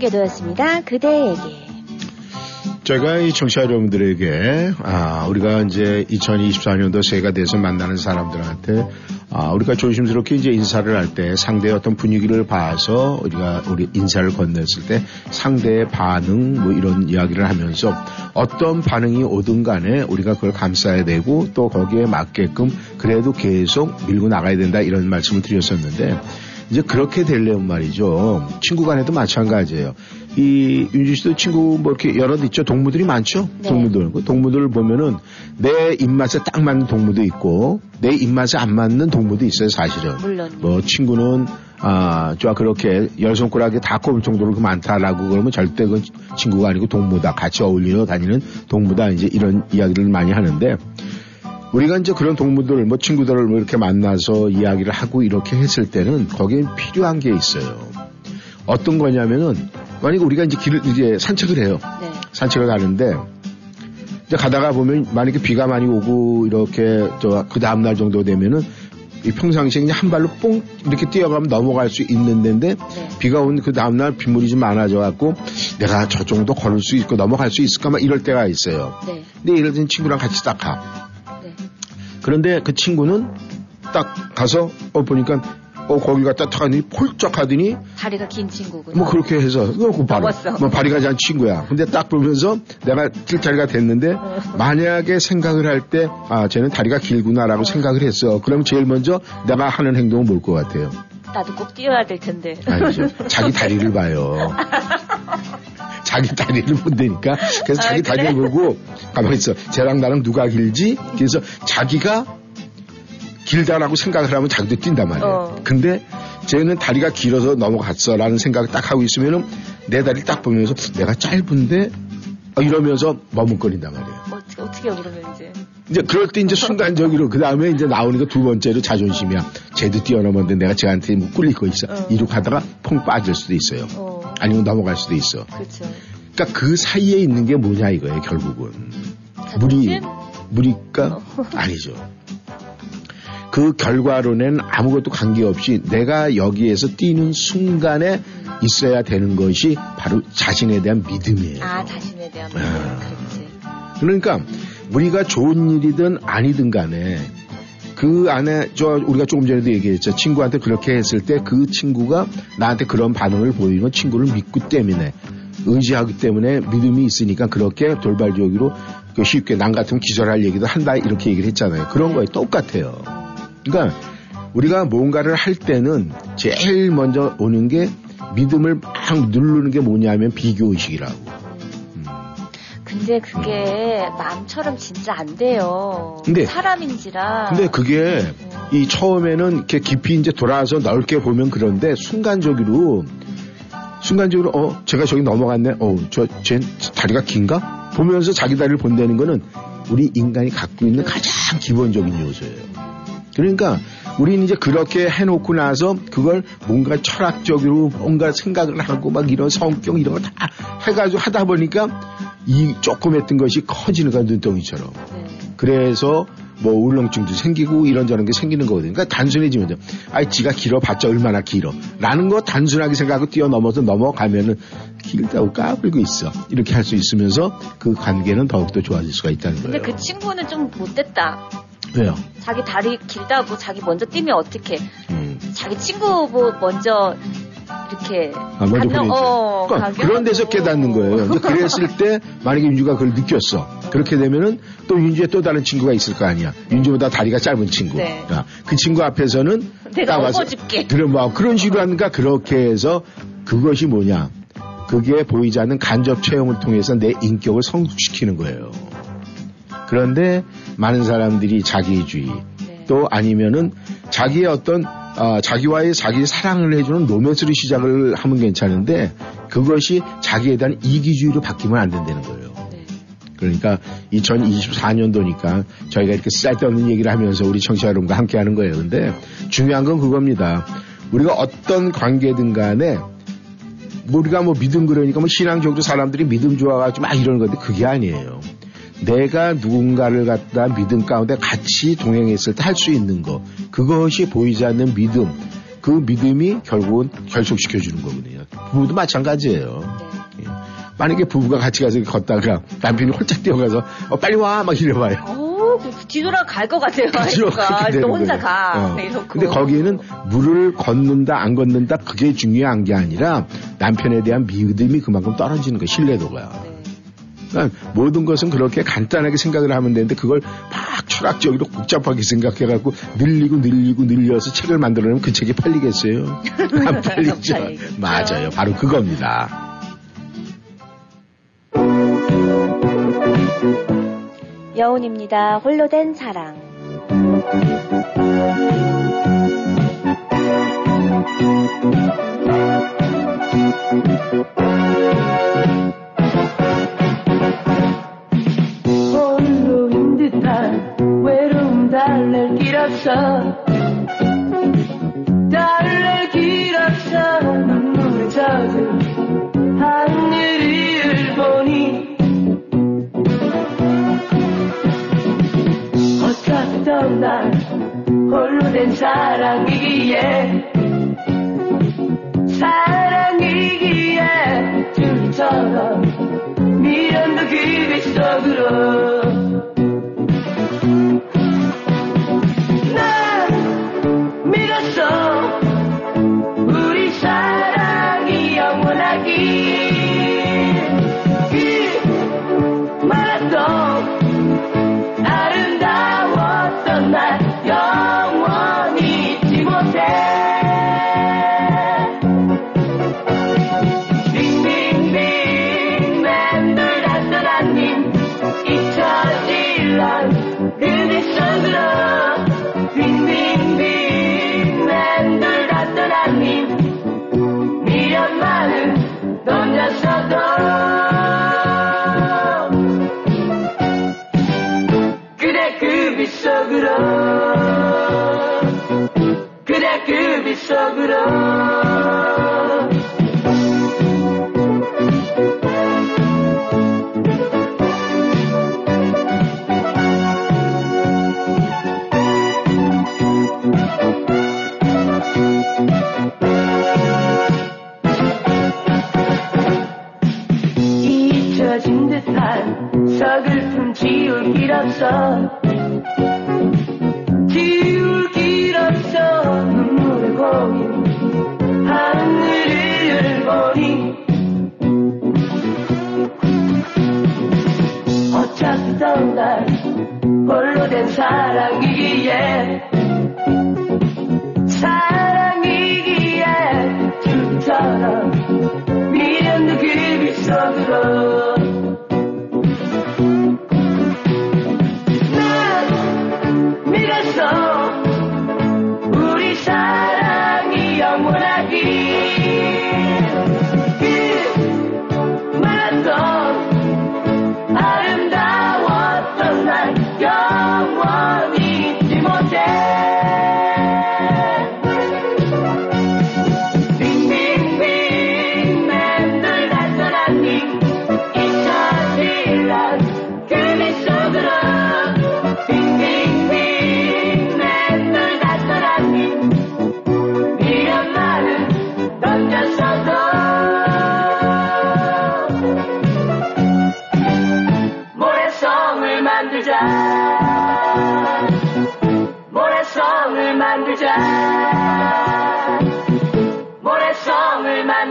무한궤도였습니다. 그대에게. 제가 이 청취자 여러분들에게 아, 우리가 이제 2024년도 새해가 돼서 만나는 사람들한테 아, 우리가 조심스럽게 이제 인사를 할 때 상대의 어떤 분위기를 봐서 우리가 우리 인사를 건넸을 때 상대의 반응 뭐 이런 이야기를 하면서 어떤 반응이 오든 간에 우리가 그걸 감싸야 되고 또 거기에 맞게끔 그래도 계속 밀고 나가야 된다 이런 말씀을 드렸었는데 이제 그렇게 되려면 말이죠. 친구 간에도 마찬가지예요. 이 윤주 씨도 친구 뭐 이렇게 여럿 있죠. 동무들이 많죠. 네. 동무들. 그 동무들을 보면은 내 입맛에 딱 맞는 동무도 있고 내 입맛에 안 맞는 동무도 있어요. 사실은. 물론. 뭐 친구는 아, 좋아 그렇게 열 손가락에 다 꼽을 정도로 그 많다라고 그러면 절대 그 친구가 아니고 동무다. 같이 어울리러 다니는 동무다. 이제 이런 이야기를 많이 하는데 우리가 이제 그런 동무들, 뭐 친구들을 뭐 이렇게 만나서 이야기를 하고 이렇게 했을 때는 거기에 필요한 게 있어요. 어떤 거냐면은 만약에 우리가 이제 길을 이제 산책을 해요. 네. 산책을 가는데 이제 가다가 보면 만약에 비가 많이 오고 이렇게 저 그 다음 날 정도 되면은 이 평상시에 그냥 한 발로 뽕 이렇게 뛰어가면 넘어갈 수 있는 데인데 네. 비가 온 그 다음 날 빗물이 좀 많아져 갖고 내가 저 정도 걸을 수 있고 넘어갈 수 있을까 막 이럴 때가 있어요. 네. 근데 예를 들면 친구랑 같이 딱 가. 네. 그런데 그 친구는 딱 가서 어 보니까 어 거기 갔다 타더니 폴쩍 하더니 다리가 긴 친구군요. 뭐 그렇게 해서 그렇고 바로. 뭐 발이 가지 않은 친구야. 근데 딱 보면서 내가 뜰자리가 됐는데 만약에 생각을 할 때 아 쟤는 다리가 길구나라고 생각을 했어. 그럼 제일 먼저 내가 하는 행동은 뭘 것 같아요? 나도 꼭 뛰어야 될 텐데. 아니죠. 자기 다리를 봐요. 자기 다리를 본다니까. 그래서 아, 자기 그래? 다리를 보고 가만히 있어. 쟤랑 나랑 누가 길지? 그래서 자기가 길다라고 생각을 하면 자기도 뛴단 말이에요. 어. 근데 쟤는 다리가 길어서 넘어갔어라는 생각을 딱 하고 있으면은 내 다리 딱 보면서 내가 짧은데 어, 이러면서 머뭇거린단 말이에요. 어떻게, 어떻게 그러면 이제. 이제 그럴 때 이제 순간적으로 그 다음에 이제 나오는 거두 번째로 자존심이야. 쟤도 뛰어넘었는데 내가 쟤한테 뭐 꿀릴 거 있어. 어. 이렇게 하다가 퐁 빠질 수도 있어요. 어. 아니면 넘어갈 수도 있어. 그렇죠. 그러니까 그 사이에 있는 게 뭐냐 이거예요, 결국은. 자존심? 물이니까 어. 아니죠. 그 결과로는 아무것도 관계없이 내가 여기에서 뛰는 순간에 있어야 되는 것이 바로 자신에 대한 믿음이에요. 아, 자신에 대한 믿음. 아. 그렇지. 그러니까 우리가 좋은 일이든 아니든 간에 그 안에 저 우리가 조금 전에도 얘기했죠. 친구한테 그렇게 했을 때 그 친구가 나한테 그런 반응을 보이면 친구를 믿기 때문에 의지하기 때문에 믿음이 있으니까 그렇게 돌발적으로 그 쉽게 남 같으면 기절할 얘기도 한다 이렇게 얘기를 했잖아요. 그런 거에 똑같아요. 그러니까 우리가 뭔가를 할 때는 제일 먼저 오는 게 믿음을 막 누르는 게 뭐냐면 비교의식이라고. 근데 그게 마음처럼 진짜 안 돼요. 근데- 사람인지라. 근데 그게 이 처음에는 이렇게 깊이 이제 돌아와서 넓게 보면 그런데 순간적으로 순간적으로 어 제가 저기 넘어갔네 어저쟤 다리가 긴가 보면서 자기 다리를 본다는 거는 우리 인간이 갖고 있는 가장 기본적인 요소예요. 그러니까 우리는 이제 그렇게 해놓고 나서 그걸 뭔가 철학적으로 뭔가 생각을 하고 막 이런 성격 이런 거 다 해가지고 하다 보니까 이 조그맸던 것이 커지는 거야 눈덩이처럼. 네. 그래서 뭐 울렁증도 생기고 이런저런 게 생기는 거거든요. 그러니까 단순해지면 돼요. 아이 지가 길어봤자 얼마나 길어. 라는 거 단순하게 생각하고 뛰어넘어서 넘어가면은 길다고 까불고 있어. 이렇게 할 수 있으면서 그 관계는 더욱더 좋아질 수가 있다는 근데 거예요. 그 친구는 좀 못됐다. 왜요? 자기 다리 길다고 자기 먼저 뛰면 어떡해. 음. 자기 친구 뭐 먼저 이렇게 아, 먼저 보내죠. 어, 그러니까. 그런 데서 깨닫는 거예요. 그랬을 때 만약에 윤주가 그걸 느꼈어. 그렇게 되면은 또 윤주의 또 다른 친구가 있을 거 아니야. 윤주보다 다리가 짧은 친구. 네. 아, 그 친구 앞에서는 내가 업어줄게. 그런 뭐 그런 식으로 하는가 그렇게 해서 그것이 뭐냐. 그게 보이지 않는 간접 체험을 통해서 내 인격을 성숙시키는 거예요. 그런데 많은 사람들이 자기주의 네. 또 아니면은 자기의 어떤 아, 자기와의 자기 사랑을 해주는 로맨스를 시작을 하면 괜찮은데 그것이 자기에 대한 이기주의로 바뀌면 안 된다는 거예요. 네. 그러니까 2024년도니까 저희가 이렇게 쓸데없는 얘기를 하면서 우리 청취자 여러분과 함께 하는 거예요. 근데 중요한 건 그겁니다. 우리가 어떤 관계든 간에 뭐 우리가 뭐 믿음 그러니까 뭐 신앙적으로 사람들이 믿음 좋아가지고 막 이러는 건데 그게 아니에요. 내가 누군가를 갖다 믿음 가운데 같이 동행했을 때 할 수 있는 거 그것이 보이지 않는 믿음 그 믿음이 결국은 결속시켜 주는 거거든요. 부부도 마찬가지예요. 네. 예. 만약에 부부가 같이 가서 걷다가 남편이 홀짝 뛰어가서 어, 빨리 와 막 이래봐요. 어, 그 뒤돌아 갈 것 같아요. 그렇게 되는 너 혼자 거예요. 가. 어. 이러고. 근데 거기에는 물을 걷는다 안 걷는다 그게 중요한 게 아니라 남편에 대한 믿음이 그만큼 떨어지는 거 신뢰도가. 네. 그러니까 모든 것은 그렇게 간단하게 생각을 하면 되는데 그걸 막 철학적으로 복잡하게 생각해갖고 늘리고 늘리고 늘려서 책을 만들어내면 그 책이 팔리겠어요? 안 팔리죠. 맞아요. 바로 그겁니다. 여운입니다. 홀로 된 사랑. 길었어 달랠 길었어. 눈물에 젖은 하늘을 보니 어차피 떠날 홀로 된 사랑이기에 사랑이기에 줄처럼 미련도 그빛 속으로 서글픔 지울 길 없어 된 사랑이기에 사랑이기에 줄처럼 미련도 그 빛 속으로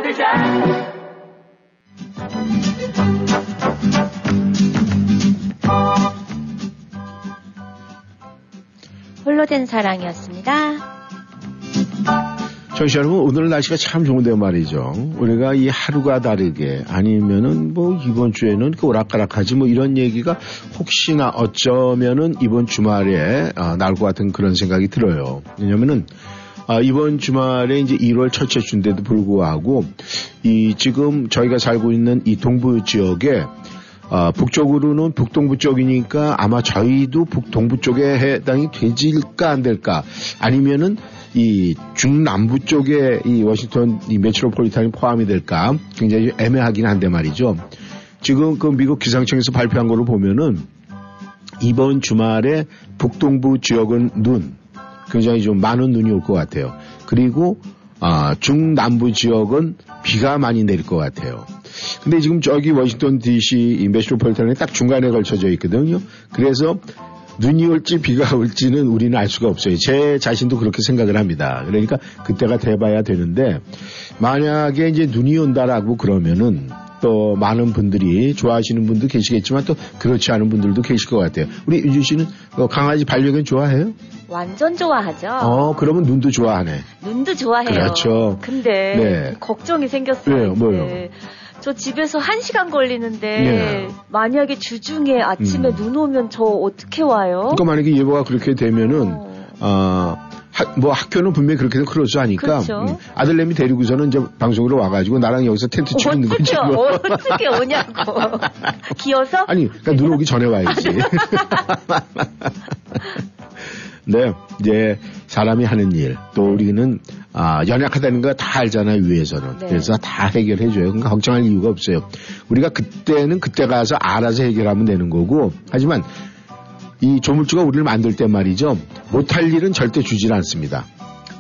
만들자 홀로 된 사랑이었습니다. 청취자 여러분, 오늘 날씨가 참 좋은데 말이죠. 우리가 이 하루가 다르게 아니면은 뭐 이번 주에는 그 오락가락하지 뭐 이런 얘기가 혹시나 어쩌면은 이번 주말에 아, 나올 것 같은 그런 생각이 들어요. 왜냐면은 아, 이번 주말에 이제 1월 첫째 주인데도 불구하고 이 지금 저희가 살고 있는 이 동부 지역에 아, 북쪽으로는 북동부 쪽이니까 아마 저희도 북동부 쪽에 해당이 되질까 안 될까 아니면은 이 중남부 쪽에 이 워싱턴 이 메트로폴리탄이 포함이 될까 굉장히 애매하긴 한데 말이죠. 지금 그 미국 기상청에서 발표한 거로 보면은 이번 주말에 북동부 지역은 눈, 굉장히 좀 많은 눈이 올 것 같아요. 그리고 아, 중남부 지역은 비가 많이 내릴 것 같아요. 근데 지금 저기 워싱턴 DC 이 메트로폴리탄에 딱 중간에 걸쳐져 있거든요. 그래서 눈이 올지 비가 올지는 우리는 알 수가 없어요. 제 자신도 그렇게 생각을 합니다. 그러니까 그때가 돼봐야 되는데 만약에 이제 눈이 온다라고 그러면은 또 많은 분들이 좋아하시는 분도 계시겠지만 또 그렇지 않은 분들도 계실 것 같아요. 우리 윤준 씨는 어, 강아지 반려견 좋아해요? 완전 좋아하죠. 어, 그러면 눈도 좋아하네. 눈도 좋아해요. 그렇죠. 근데 네. 걱정이 생겼어요. 왜요? 이제. 뭐요? 저 집에서 한 시간 걸리는데 네. 만약에 주중에 아침에 음. 눈 오면 저 어떻게 와요? 그러니까 만약에 예보가 그렇게 되면은 어. 어, 하- 뭐 학교는 분명히 그렇게 close 하니까 그렇죠. 음, 아들내미 데리고서는 이제 방송으로 와가지고 나랑 여기서 텐트 치고 있는 거지. 어떻게 뭐. 어떻게 오냐고 기어서? 아니, 그러니까 눈 오기 전에 와야지. 네, 이제 사람이 하는 일, 또 우리는 아, 연약하다는 거 다 알잖아요, 위에서는. 네. 그래서 다 해결해줘요. 그러니까 걱정할 이유가 없어요. 우리가 그때는 그때 가서 알아서 해결하면 되는 거고, 하지만 이 조물주가 우리를 만들 때 말이죠, 못할 일은 절대 주질 않습니다.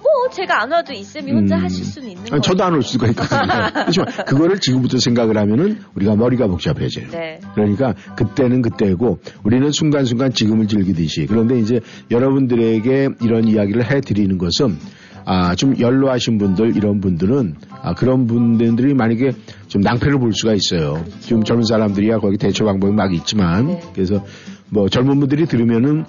뭐 제가 안 와도 이쌤이 혼자 음. 하실 수는 있는 거예요. 저도 안 올 수가 있거든요. 그렇지만 그거를 지금부터 생각을 하면은 우리가 머리가 복잡해져요. 네. 그러니까 그때는 그때고 우리는 순간순간 지금을 즐기듯이 그런데 이제 여러분들에게 이런 이야기를 해드리는 것은 아, 좀 연로하신 분들, 이런 분들은, 아, 그런 분들이 만약에 좀 낭패를 볼 수가 있어요. 지금 젊은 사람들이야 거기 대처 방법이 막 있지만, 네. 그래서 뭐 젊은 분들이 들으면은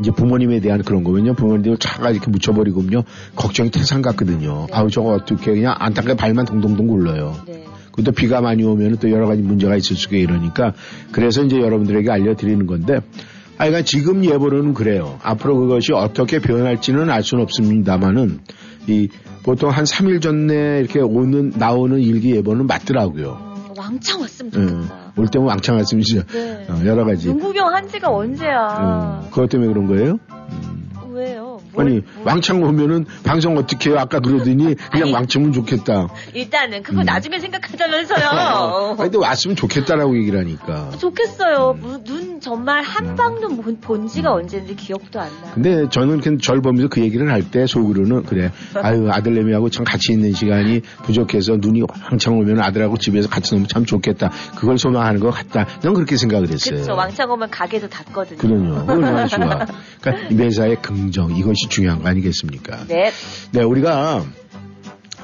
이제 부모님에 대한 그런 거면요. 부모님들 차가 이렇게 묻혀버리고요. 걱정이 태산 같거든요. 아우, 저거 어떻게 그냥 안타깝게 발만 동동동 굴러요. 네. 그것도 비가 많이 오면 또 여러 가지 문제가 있을 수가 이러니까 그래서 이제 여러분들에게 알려드리는 건데 하여간 지금 예보로는 그래요. 앞으로 그것이 어떻게 변할지는 알 수는 없습니다만은 이 보통 한 3일 전에 이렇게 오는 나오는 일기 예보는 맞더라고요. 음, 왕창 왔으면 예. 좋겠다. 올 때면 왕창 왔으면 진짜 네. 어, 여러 가지. 눈구경 한 지가 언제야? 음, 그것 때문에 그런 거예요? 왜요? 뭘- 아니 뭘- 왕창 오면은 방송 어떻게 해요? 아까 그러더니 그냥 아니. 왕창면 좋겠다. 일단은 그거 음. 나중에 생각하자면서요. 아니, 근데 왔으면 좋겠다라고 얘기를 하니까. 좋겠어요. 음. 무- 눈 정말 한 방눈 본, 본 지가 언제인지 기억도 안 나. 근데 저는 그냥 절 보면서 그 얘기를 할 때 속으로는 그래. 아유 아들내미하고 참 같이 있는 시간이 부족해서 눈이 왕창 오면 아들하고 집에서 같이 놀면 참 좋겠다. 그걸 소망하는 것 같다. 난 그렇게 생각을 했어요. 그렇죠. 왕창 오면 가게도 닫거든요. 그럼요. 얼마나 좋아. 그러니까 이 매사의 긍정 이것이 중요한 거 아니겠습니까? 네. 네, 우리가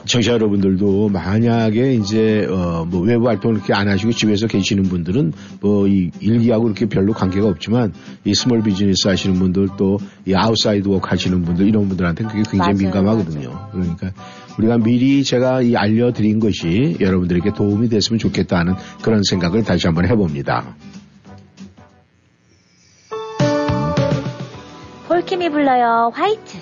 청취자 여러분들도 만약에 이제 어 뭐 외부 활동을 이렇게 안 하시고 집에서 계시는 분들은 뭐 이 일기하고 이렇게 별로 관계가 없지만 이 small business 하시는 분들 또 이 outside work 하시는 분들 이런 분들한테는 그게 굉장히 맞아요, 민감하거든요. 그러니까 우리가 미리 제가 이 알려드린 것이 여러분들에게 도움이 됐으면 좋겠다 하는 그런 생각을 다시 한번 해봅니다. 폴킴이 불러요. 화이트.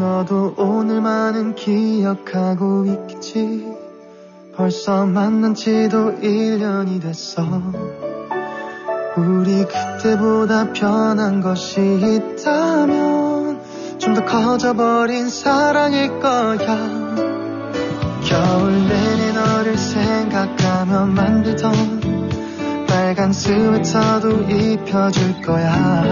너도 오늘만은 기억하고 있겠지 벌써 만난 지도 1년이 됐어 우리 그때보다 변한 것이 있다면 좀 더 커져버린 사랑일 거야. 겨울 내내 너를 생각하며 만들던 빨간 스웨터도 입혀줄 거야.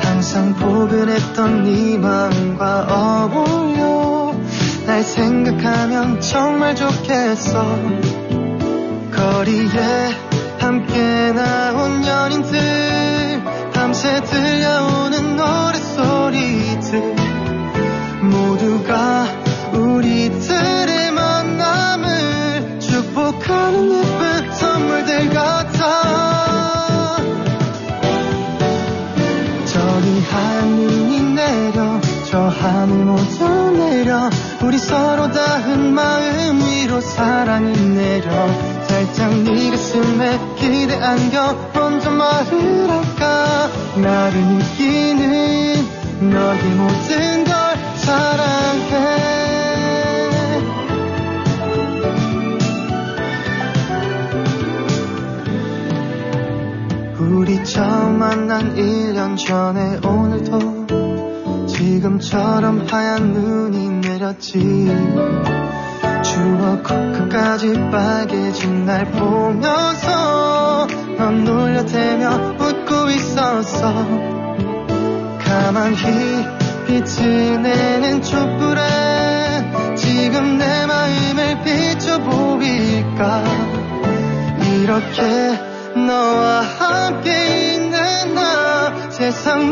항상 포근했던 네 마음과 어울려 날 생각하면 정말 좋겠어. 거리에 함께 나온 연인들 밤새 들려오는 노랫소리들. 모두가 우리들의 만남을 축복하는 예쁜 선물들 같아. 저기 하얀 눈이 내려 저 하늘 모두 내려. 우리 서로 닿은 마음 위로 사랑이 내려 살짝 네 가슴에 기대 안겨 먼저 말을 할까? 나를 느끼는 너의 모든 걸 사랑해. 우리 처음 만난 1년 전에 오늘도 지금처럼 하얀 눈이 내렸지 추억 끝까지 빨개진 날 보면서 넌 놀려대며 웃고 있었어. 가만히 빛을 내는 촛불에 지금 내 마음을 비춰보일까? 이렇게 너와 함께 있는 나 세상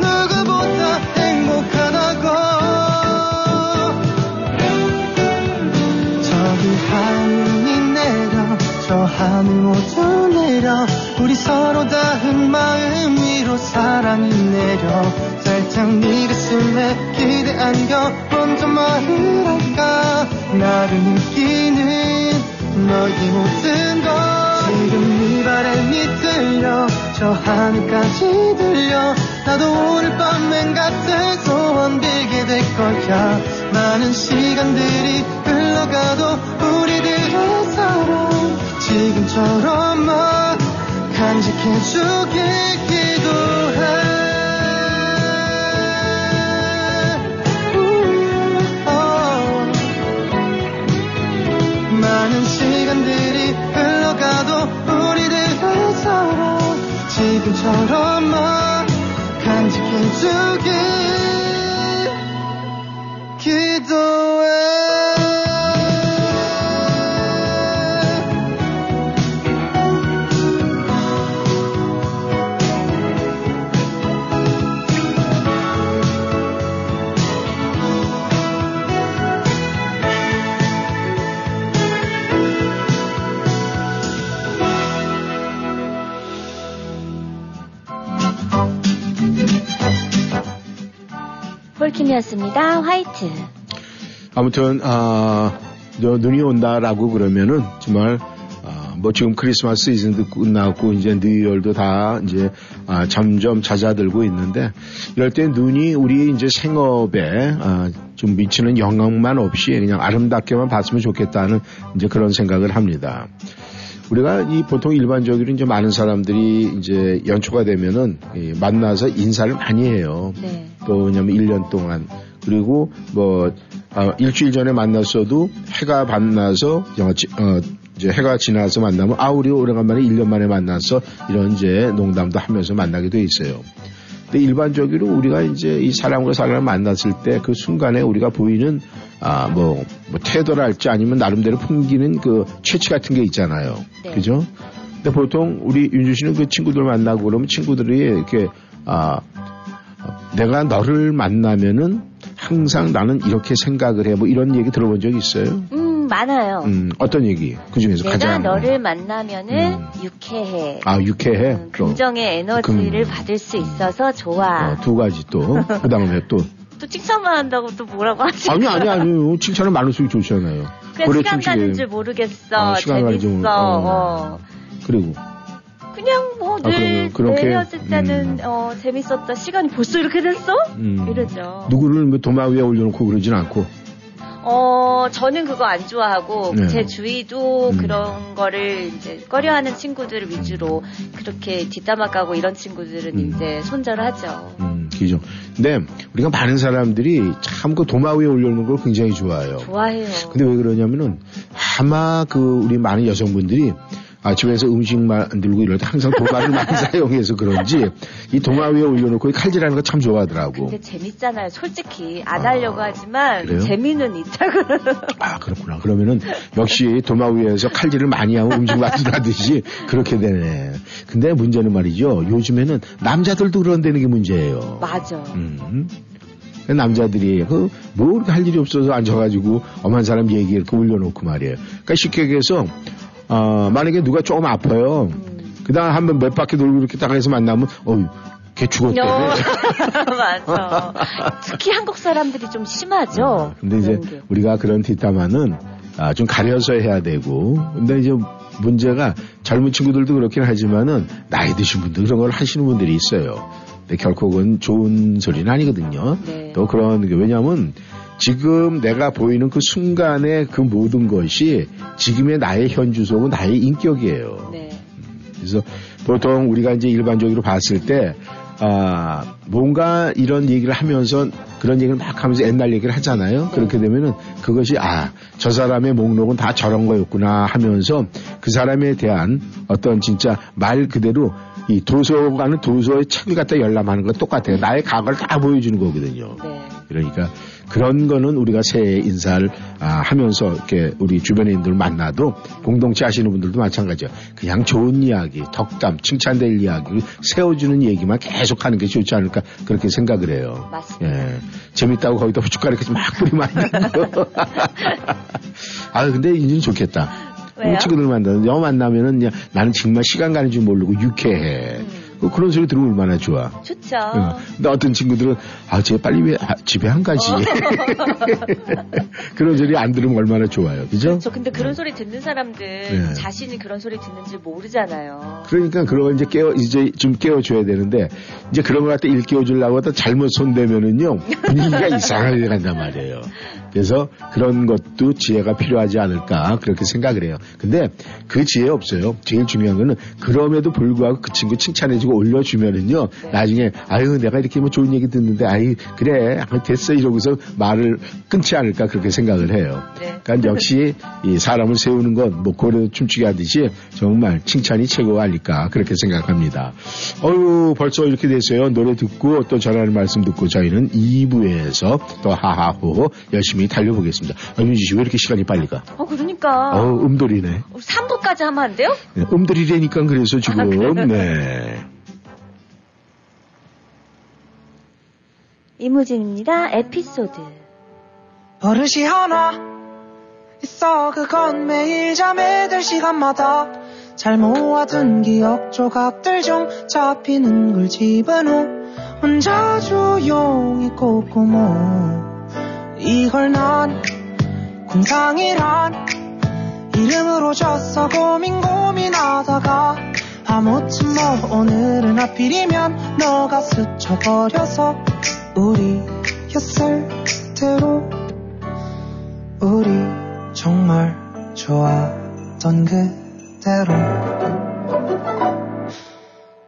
저 하늘 모두 내려 우리 서로 닿은 마음 위로 사랑이 내려. 살짝 네 가슴에 기대 안겨. 먼저 말을 할까 나를 느끼는 너의 모든 것. 지금 네 바람이 들려. 저 하늘까지 들려. 나도 오늘 밤 맹같은 소원 빌게 될 거야. 많은 시간들이 흘러가도 처럼만 간직해주길 기도해 우, 어. 많은 시간들이 흘러가도 우리들의 사랑 지금처럼 폴킴이었습니다. 화이트. 아무튼 아, 너 눈이 온다라고 그러면은 정말 아, 뭐 지금 크리스마스 시즌도 끝나고 이제 뉴이얼도 다 이제 아, 점점 잦아들고 있는데 이럴 때 눈이 우리 이제 생업에 아, 좀 미치는 영향만 없이 그냥 아름답게만 봤으면 좋겠다는 이제 그런 생각을 합니다. 우리가 이 보통 일반적으로 이제 많은 사람들이 이제 연초가 되면은 이 만나서 인사를 많이 해요. 네. 또 왜냐면 1년 동안 그리고 뭐 아, 일주일 전에 만났어도 해가 반나서 어, 이제 해가 지나서 만나면 아 우리 오래간만에 1년 만에 만나서 이런 이제 농담도 하면서 만나게 돼 있어요. 근데 일반적으로 우리가 이제 이 사람과 사람을 만났을 때 그 순간에 우리가 보이는 아뭐 뭐 태도랄지 아니면 나름대로 풍기는 그 취치 같은 게 있잖아요. 네. 그죠? 근데 보통 우리 윤주 씨는 그 친구들 만나고 그러면 친구들이 이렇게 아 내가 너를 만나면은 항상 나는 이렇게 생각을 해. 뭐 이런 얘기 들어본 적 있어요? 음, 많아요. 음, 어떤 얘기? 그 중에서 내가 가장. 너를 만나면은 음. 유쾌해. 아, 유쾌해? 음, 또. 긍정의 에너지를 금- 받을 수 있어서 좋아. 어, 두 가지 또. 그 다음에 또. 또 칭찬만 한다고 또 뭐라고 하지? 아니, 아니, 아니요. 칭찬은 많을수록 좋잖아요. 그냥 고래 시간 가는 줄 모르겠어. 어, 시간 가는 줄 재밌어. 모르- 어. 어. 그리고. 그냥 뭐 아, 늘 때는 음. 어, 재밌었다. 시간이 벌써 이렇게 됐어? 음, 이러죠. 누구를 뭐 도마 위에 올려놓고 그러진 않고. 어, 저는 그거 안 좋아하고 네. 제 주위도 음. 그런 거를 이제 꺼려하는 친구들을 위주로 그렇게 뒷담화 까고 이런 친구들은 음. 이제 손절하죠. 음, 기죠. 근데 우리가 많은 사람들이 참 그 도마 위에 올려놓는 걸 굉장히 좋아해요. 좋아해요. 근데 왜 그러냐면은 아마 그 우리 많은 여성분들이 아, 집에서 음식 만들고 이럴 때 항상 도마를 많이 사용해서 그런지 이 도마 위에 올려놓고 이 칼질하는 거 참 좋아하더라고. 근데 재밌잖아요. 솔직히 안 하려고 하지만 그래요? 재미는 있다고. 아, 그렇구나. 그러면은 역시 도마 위에서 칼질을 많이 하면 음식 맛이라듯이 그렇게 되네. 근데 문제는 말이죠. 요즘에는 남자들도 그런다는 게 문제예요. 맞아. 음. 남자들이 그뭐 할 일이 없어서 앉아가지고 엄한 사람 얘기 이렇게 올려놓고 말이에요. 그러니까 쉽게 얘기해서 어, 만약에 누가 조금 아파요. 음. 그 다음 한번 몇 바퀴 돌고 이렇게 딱 해서 만나면 어휴 걔 죽었대. 어, 맞아. 특히 한국 사람들이 좀 심하죠. 어, 근데 이제 게. 우리가 그런 뒷담화는 아, 좀 가려서 해야 되고 근데 이제 문제가 젊은 친구들도 그렇긴 하지만은 나이 드신 분들 그런 걸 하시는 분들이 있어요. 근데 결코 그건 좋은 소리는 아니거든요. 네. 또 그런 게 왜냐하면 지금 내가 보이는 그 순간의 그 모든 것이 지금의 나의 현주소고 나의 인격이에요. 네. 그래서 보통 우리가 이제 일반적으로 봤을 때, 아, 뭔가 이런 얘기를 하면서 그런 얘기를 막 하면서 옛날 얘기를 하잖아요. 그렇게 되면은 그것이 아, 저 사람의 목록은 다 저런 거였구나 하면서 그 사람에 대한 어떤 진짜 말 그대로 이 도서관은 도서의 책을 갖다 열람하는 거 똑같아요. 나의 각을 다 보여주는 거거든요. 네. 그러니까 그런 거는 우리가 새해 인사를 아, 하면서 이렇게 우리 분들 만나도 공동체 하시는 분들도 마찬가지예요. 그냥 좋은 이야기, 덕담, 칭찬될 이야기를 세워주는 얘기만 계속 하는 게 좋지 않을까 그렇게 생각을 해요. 맞습니다. 예. 재밌다고 거기다 후춧가루까지 막 뿌리면 안 되고. 아 근데 이제는 좋겠다. 왜요? 친구들 만나면 영어 만나면은 그냥 나는 정말 시간 가는 줄 모르고 유쾌해. 음. 그- 그런 소리 들으면 얼마나 좋아. 좋죠. 응. 근데 어떤 친구들은 아, 쟤 빨리 왜 아, 집에 안 가지? 어. 그런 소리 안 들으면 얼마나 좋아요. 그죠? 그렇죠. 근데 그런 소리 듣는 사람들 네. 자신이 그런 소리 듣는지 모르잖아요. 그러니까 그런 걸 이제 깨워 이제 좀 깨워 줘야 되는데 이제 그런 걸 갖다 일깨워 주려고 하다 잘못 손대면은요 분위기가 이상하게 간단 말이에요. 그래서 그런 것도 지혜가 필요하지 않을까 그렇게 생각을 해요. 근데 그 지혜 없어요. 제일 중요한 거는 그럼에도 불구하고 그 친구 칭찬해주고 올려주면은요 나중에 아유 내가 이렇게 뭐 좋은 얘기 듣는데 아이 그래 아, 됐어 이러고서 말을 끊지 않을까 그렇게 생각을 해요. 네. 그러니까 역시 이 사람을 세우는 건 뭐 고래도 춤추게 하듯이 정말 칭찬이 최고가 아닐까 그렇게 생각합니다. 어유 벌써 이렇게 됐어요. 노래 듣고 또 전하는 말씀 듣고 저희는 2부에서 또 하하호 열심히 달려보겠습니다. 아, 윤지 씨 왜 이렇게 시간이 빨리 가? 어, 그러니까. 어 음돌이네. 3부까지 하면 안 돼요? 네, 음돌이라니까 그래서 아, 지금 그래요? 네. 이무진입니다. 에피소드. 버릇이 하나 있어 그건 매일 잠에 들 시간마다 잘 모아둔 기억 조각들 중 잡히는 걸 집어넣어 혼자 조용히 꼼꼼모 이걸 난 공상이란 이름으로 줬어. 고민 고민하다가 아무튼 뭐 오늘은 하필이면 너가 스쳐버려서 우리였을 대로 우리 정말 좋았던 그대로.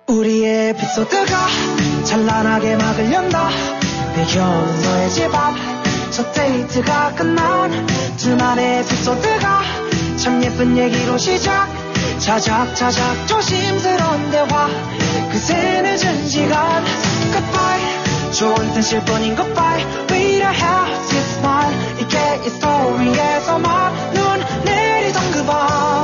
우리의 에피소드가 찬란하게 막을 연다. 배겨온 너의 집 앞 첫 데이트가 끝난 둘만의 에피소드가 참 예쁜 얘기로 시작. 자작자작 조심스러운 대화. 그새 늦은 시간. Goodbye. 좋은 뜻일 뿐인 goodbye. We don't have to smile. 이게 이 스토리에서만 눈 내리던 그밤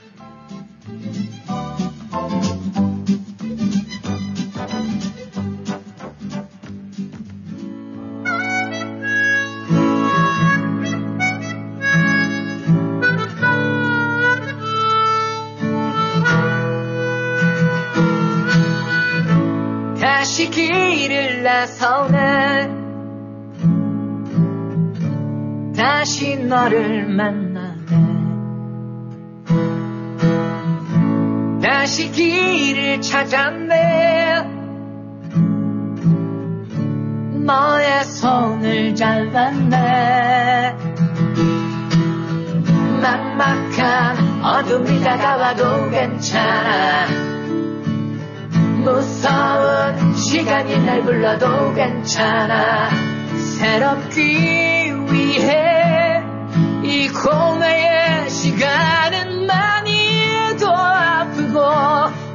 나서네 다시 너를 만나네. 다시 길을 찾았네. 너의 손을 잡았네. 막막한 어둠이 다가와도 괜찮아 무서운 시간이 날 불러도 괜찮아. 새롭기 위해 이 공허의 시간은 많이 더 아프고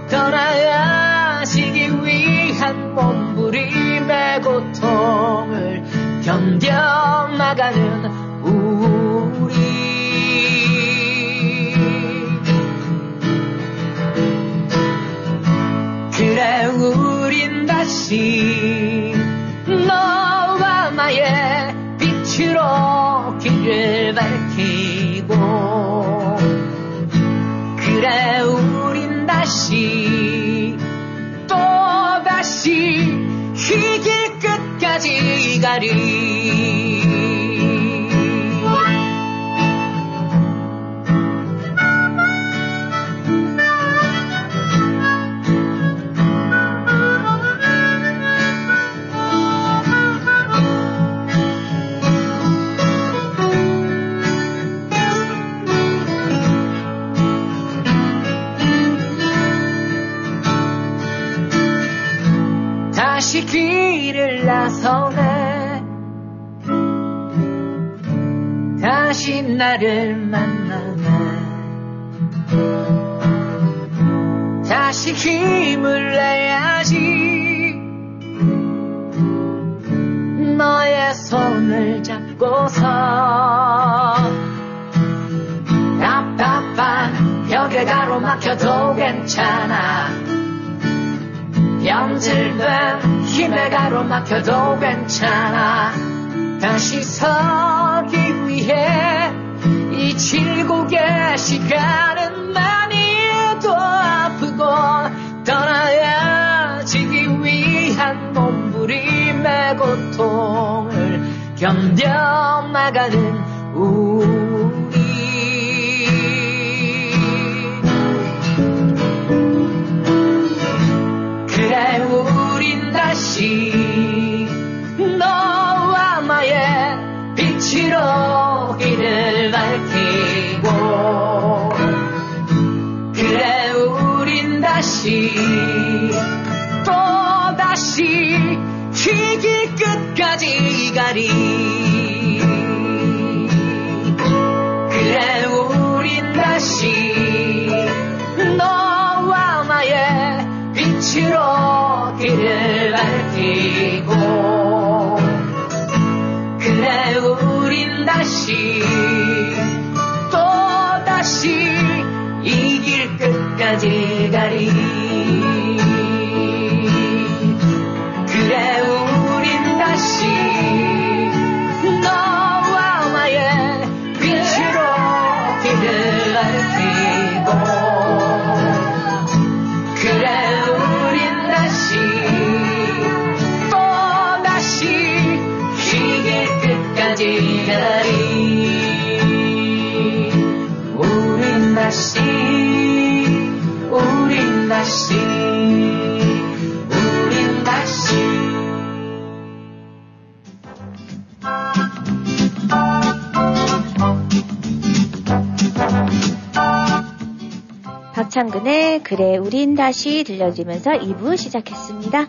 떠나가시기 위한 몸부림의 고통을 견뎌나가는 우리 다시 너와 나의 빛으로 길을 밝히고 그래 우린 다시 또 다시 이 길 끝까지 가리 나를 만나네 다시 힘을 내야지. 너의 손을 잡고서 답답한 벽에 가로막혀도 괜찮아. 변질된 힘에 가로막혀도 괜찮아. 다시 서기 위해 이 칠곡의 시간은 많이 더 아프고 떠나야지기 위한 몸부림의 고통을 견뎌나가는 우리. 그래 우린 다시 너와 나의 빛으로 길을 끝까지 가리. 그래 우린 다시 너와 나의 빛으로 길을 밝히고. 그래 우린 다시 또 다시 이 길 끝까지 가리 우린 다시 우린 다시 박창근의 그래 우린 다시 들려드리면서 2부 시작했습니다.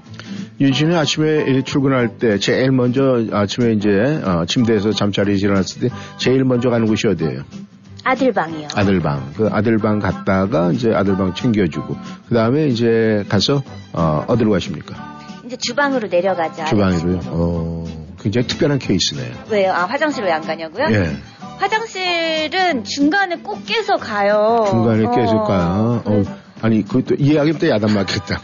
유진이 아침에 출근할 때 제일 먼저 아침에 이제 어, 침대에서 잠자리에 일어났을 때 제일 먼저 가는 곳이 어디예요? 아들방이요. 아들방. 그 아들방 갔다가 이제 아들방 챙겨주고 그 다음에 이제 가서 어, 어디로 가십니까? 이제 주방으로 내려가자. 주방으로요. 어, 굉장히 특별한 케이스네요. 왜요? 아 화장실 왜 안 가냐고요? 예. 화장실은 중간에 꼭 깨서 가요. 중간에 어, 깨질까요? 어, 그래서 아니, 그것도 이야기하면 또 야단 맞겠다.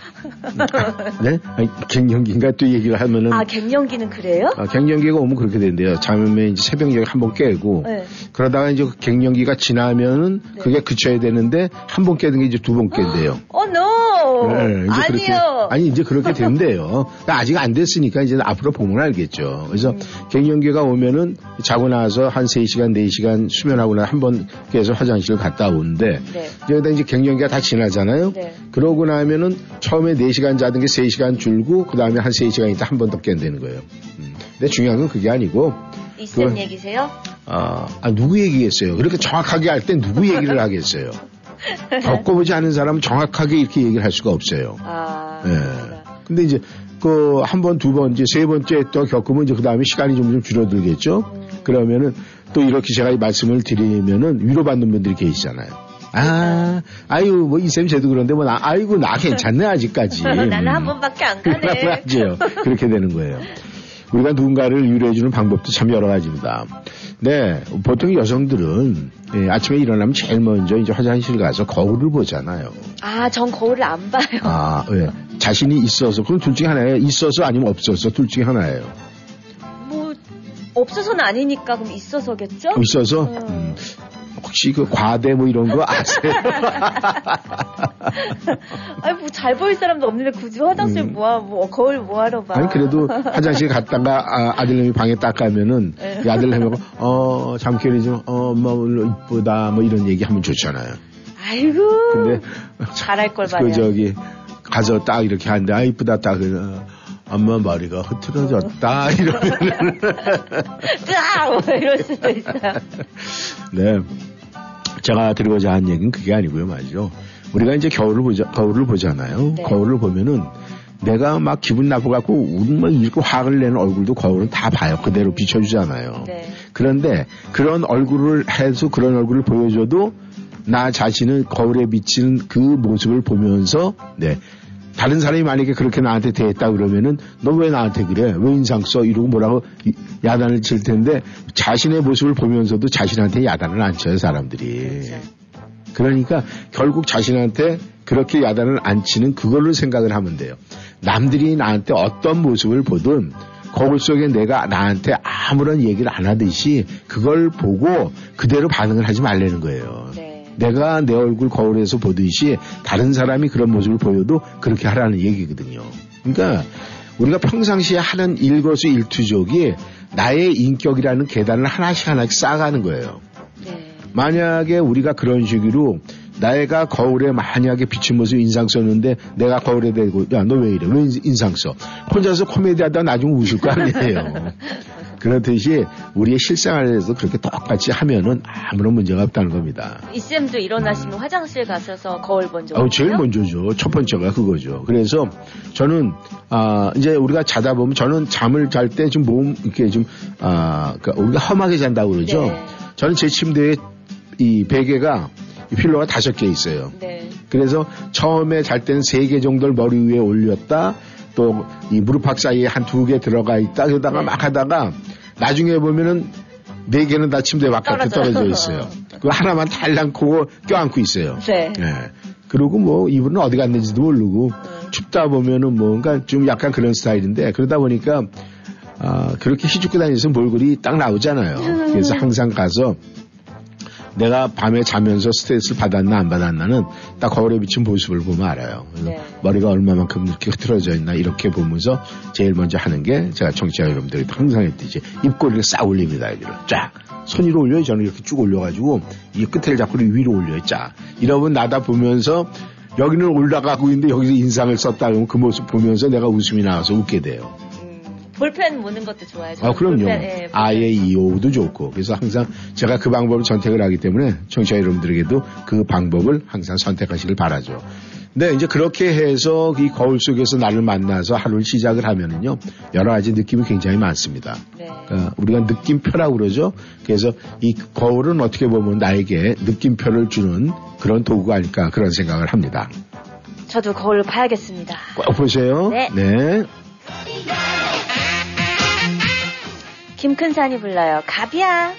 네? 아니, 갱년기인가 또 얘기를 하면은. 아 갱년기는 그래요? 아, 갱년기가 오면 그렇게 된대요. 잠에 이제 새벽녘에 한 번 깨고. 네. 그러다가 이제 그 갱년기가 지나면은 그게 그쳐야 되는데 한 번 깨는 게 이제 두 번 깬대요. 어, 노! 네, 이제 그렇게, 아니요. 아니, 이제 그렇게 된대요. 아직 안 됐으니까 이제 앞으로 보면 알겠죠. 그래서 음. 갱년기가 오면은 자고 나서 한 3시간, 4시간 수면하고 나서 한번 깨서 화장실을 갔다 오는데 네. 여기다 이제 갱년기가 다 지나잖아요. 네. 그러고 나면은 처음에 4시간 자던 게 3시간 줄고 그 다음에 한 3시간 있다 한 번 더 깬다는 거예요. 음. 근데 중요한 건 그게 아니고 이쌤 그건- 얘기세요? 아, 아, 누구 얘기겠어요? 그렇게 정확하게 할 때 누구 얘기를 하겠어요? 겪어보지 않은 사람은 정확하게 이렇게 얘기를 할 수가 없어요. 아, 예. 그렇구나. 근데 이제 그 한 번, 두 번, 이제 세 번째 또 겪으면 이제 그 다음에 시간이 좀, 좀 줄어들겠죠? 그러면은 또 이렇게 제가 이 말씀을 드리면은 위로받는 분들이 계시잖아요. 아, 아유, 뭐 이쌤 쟤도 그런데 뭐 나, 아이고, 나 괜찮네, 아직까지. 나는 한 음. 번밖에 안 가네. 맞아요. 그렇게 되는 거예요. 우리가 누군가를 위로해주는 방법도 참 여러 가지입니다. 네, 보통 여성들은 예, 아침에 일어나면 제일 먼저 이제 화장실 가서 거울을 보잖아요. 아, 전 거울을 안 봐요. 아, 예. 자신이 있어서, 그럼 둘 중에 하나예요. 있어서 아니면 없어서 둘 중에 하나예요. 뭐 없어서는 아니니까 그럼 있어서겠죠? 있어서, 음. 음, 혹시 그 과대 뭐 이런 거 아세요? 아니 뭐 잘 보일 사람도 없는데 굳이 화장실 음. 뭐하 뭐 거울 뭐하러 봐? 아니, 그래도 화장실 갔다가 아, 들님이 방에 딱 가면은 네. 이 아들내미가 어, 잠결이 좀, 어, 엄마 오늘 이쁘다 뭐 이런 얘기 하면 좋잖아요. 아이고 근데 잘할 걸그 말이야. 저기 가서 딱 이렇게 하는데 아 이쁘다 딱 그냥 엄마 머리가 흐트러졌다 이러면은 으아 뭐 이럴 수도 있어요. 네 제가 드리고자 하는 얘기는 그게 아니고요 말이죠. 우리가 이제 겨울을 보자 거울을 보잖아요. 네. 거울을 보면은 내가 막 기분 나빠갖고 막 이렇게 화를 내는 얼굴도 거울은 다 봐요. 그대로 비춰주잖아요. 네. 그런데 그런 얼굴을 해서 그런 얼굴을 보여줘도 나 자신은 거울에 비치는 그 모습을 보면서 네 다른 사람이 만약에 그렇게 나한테 대했다 그러면은 너 왜 나한테 그래 왜 인상 써 이러고 뭐라고 이- 야단을 칠 텐데 자신의 모습을 보면서도 자신한테 야단을 안 쳐요 사람들이 그렇죠. 그러니까 결국 자신한테 그렇게 야단을 안 치는 그걸로 생각을 하면 돼요. 남들이 나한테 어떤 모습을 보든 거울 속에 내가 나한테 아무런 얘기를 안 하듯이 그걸 보고 그대로 반응을 하지 말라는 거예요. 네. 내가 내 얼굴 거울에서 보듯이 다른 사람이 그런 모습을 보여도 그렇게 하라는 얘기거든요. 그러니까 우리가 평상시에 하는 일거수 일투족이 나의 인격이라는 계단을 하나씩 하나씩 쌓아가는 거예요. 네. 만약에 우리가 그런 식으로 내가 거울에 만약에 비친 모습 인상 썼는데 내가 거울에 대고 야 너 왜 이래 왜 인- 인상 써 혼자서 코미디 하다 나중에 웃을 거 아니에요 그렇듯이 우리의 실생활에서 그렇게 똑같이 하면은 아무런 문제가 없다는 겁니다 이 쌤도 일어나시면 화장실 가셔서 거울 먼저. 어, 제일? 먼저죠. 첫 번째가 그거죠. 그래서 저는, 아, 이제 우리가 자다 보면 저는 잠을 잘 때 좀 몸, 이렇게 좀, 아, 그러니까 우리가 험하게 잔다고 그러죠. 네. 저는 제 침대에 이 베개가 이 필로가 다섯 개 있어요. 네. 그래서 처음에 잘 때는 세 개 정도를 머리 위에 올렸다. 또 이 무릎팍 사이에 한 두 개 들어가 있다. 그러다가 네. 막 하다가 나중에 보면은 네 개는 다 침대 바깥에 떨어져요. 떨어져 있어요. 그 하나만 달랑코 껴안고 있어요. 네. 예. 그리고 뭐 이분은 어디 갔는지도 모르고 네. 춥다 보면은 뭔가 좀 약간 그런 스타일인데 그러다 보니까 아 그렇게 휘죽고 다니면서 몰골이 딱 나오잖아요. 그래서 항상 가서 내가 밤에 자면서 스트레스를 받았나 안 받았나는 딱 거울에 비친 모습을 보면 알아요. 그래서 네. 머리가 얼마만큼 이렇게 흐트러져 있나 이렇게 보면서 제일 먼저 하는 게 제가 청취자 여러분들이 항상 했듯이 입꼬리를 싹 올립니다. 여기를 쫙. 손 위로 올려요. 저는 이렇게 쭉 올려가지고 이 끝을 잡고 위로 올려요. 쫙. 이러면 나다 보면서 여기는 올라가고 있는데 여기서 인상을 썼다 그러면 그 모습 보면서 내가 웃음이 나와서 웃게 돼요. 음, 볼펜 무는 것도 좋아요. 아, 그럼요. 볼펜, 예. 아예 이호도 좋고. 그래서 항상 제가 그 방법을 선택을 하기 때문에 청취자 여러분들에게도 그 방법을 항상 선택하시길 바라죠. 근데 이제 그렇게 해서 이 거울 속에서 나를 만나서 하루를 시작을 하면은요, 여러 가지 느낌이 굉장히 많습니다. 네. 그러니까 우리가 느낌표라고 그러죠. 그래서 이 거울은 어떻게 보면 나에게 느낌표를 주는 그런 도구가 아닐까 그런 생각을 합니다. 저도 거울 봐야겠습니다. 꼭 보세요. 네. 네. 김큰산이 불러요. 갑이야.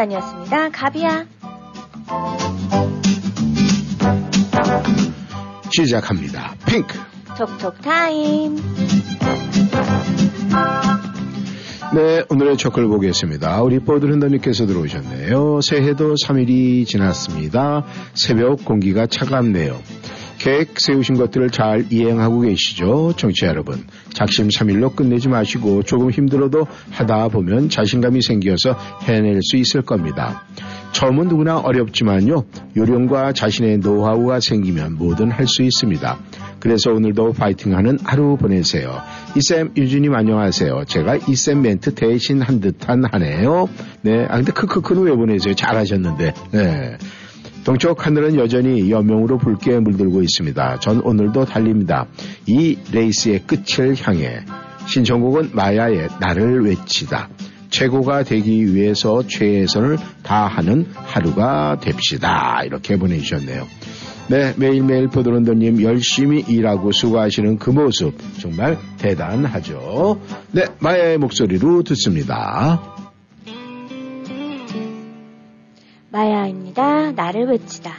김은산이었습니다. 가비야. 시작합니다. 핑크. 톡톡 타임. 네, 오늘의 첫글 보겠습니다. 우리 보드랜더님께서 들어오셨네요. 새해도 3일이 지났습니다. 새벽 공기가 차갑네요. 계획 세우신 것들을 잘 이행하고 계시죠? 정치 여러분. 작심삼일로 끝내지 마시고 조금 힘들어도 하다 보면 자신감이 생겨서 해낼 수 있을 겁니다. 처음은 누구나 어렵지만요. 요령과 자신의 노하우가 생기면 뭐든 할 수 있습니다. 그래서 오늘도 파이팅하는 하루 보내세요. 이쌤 유진님 안녕하세요. 제가 이쌤 멘트 대신 한 듯한 하네요. 네, 아 근데 크크크는 왜 보내세요? 잘하셨는데. 네. 동쪽 하늘은 여전히 여명으로 붉게 물들고 있습니다. 전 오늘도 달립니다. 이 레이스의 끝을 향해 신청곡은 마야의 나를 외치다. 최고가 되기 위해서 최선을 다하는 하루가 됩시다. 이렇게 보내주셨네요. 네, 매일매일 포도런더님 열심히 일하고 수고하시는 그 모습 정말 대단하죠. 네, 마야의 목소리로 듣습니다. 마야입니다. 나를 외치다.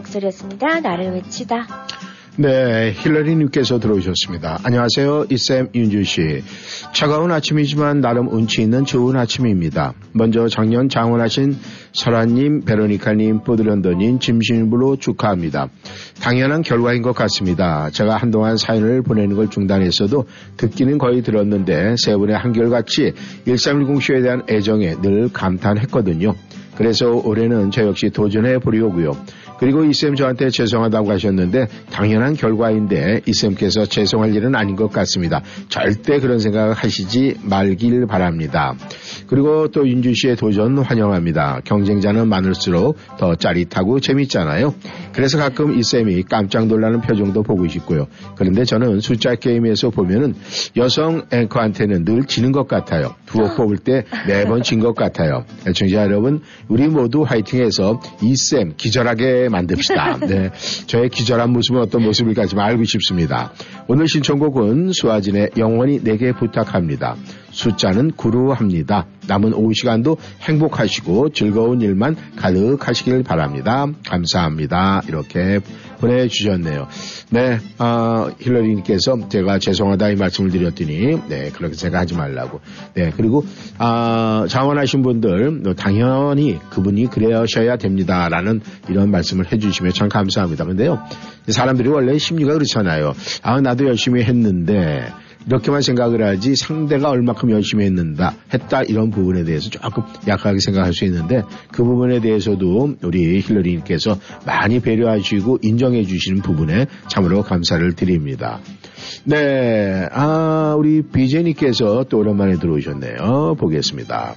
목소리였습니다. 나를 외치다. 네, 힐러리님께서 들어오셨습니다. 안녕하세요. 이쌤 윤주 씨. 차가운 아침이지만 나름 운치 있는 좋은 아침입니다. 먼저 작년 장원하신 설아님, 베로니카님, 포드런더님, 짐신부로 축하합니다. 당연한 결과인 것 같습니다. 제가 한동안 사연을 보내는 걸 중단했어도 듣기는 거의 들었는데 세 분의 한결같이 1310쇼에 대한 애정에 늘 감탄했거든요. 그래서 올해는 저 역시 도전해 보려고요. 그리고 이쌤 저한테 죄송하다고 하셨는데 당연한 결과인데 이쌤께서 죄송할 일은 아닌 것 같습니다. 절대 그런 생각 하시지 말길 바랍니다. 그리고 또 윤주 씨의 도전 환영합니다. 경쟁자는 많을수록 더 짜릿하고 재밌잖아요. 그래서 가끔 이쌤이 깜짝 놀라는 표정도 보고 싶고요. 그런데 저는 숫자 게임에서 보면은 여성 앵커한테는 늘 지는 것 같아요. 두어 뽑을 때 매번 진 것 같아요. 애청자 여러분, 우리 모두 화이팅해서 이쌤 기절하게 만듭시다. 네. 저의 기절한 모습은 어떤 모습일까 좀 알고 싶습니다. 오늘 신청곡은 수아진의 영원히 내게 부탁합니다. 숫자는 구루합니다. 남은 오후 시간도 행복하시고 즐거운 일만 가득하시길 바랍니다. 감사합니다. 이렇게 보내주셨네요. 네, 어, 힐러리님께서 제가 죄송하다 이 말씀을 드렸더니, 네, 그렇게 제가 하지 말라고. 네, 그리고, 아, 자원하신 분들, 당연히 그분이 그러셔야 됩니다. 라는 이런 말씀을 해주시면 참 감사합니다. 근데요, 사람들이 원래 심리가 그렇잖아요. 아, 나도 열심히 했는데, 이렇게만 생각을 하지 상대가 얼마큼 열심히 했는다 했다 이런 부분에 대해서 조금 약하게 생각할 수 있는데 그 부분에 대해서도 우리 힐러리님께서 많이 배려하시고 인정해 주시는 부분에 참으로 감사를 드립니다. 네, 아 우리 비제니께서 또 오랜만에 들어오셨네요. 보겠습니다.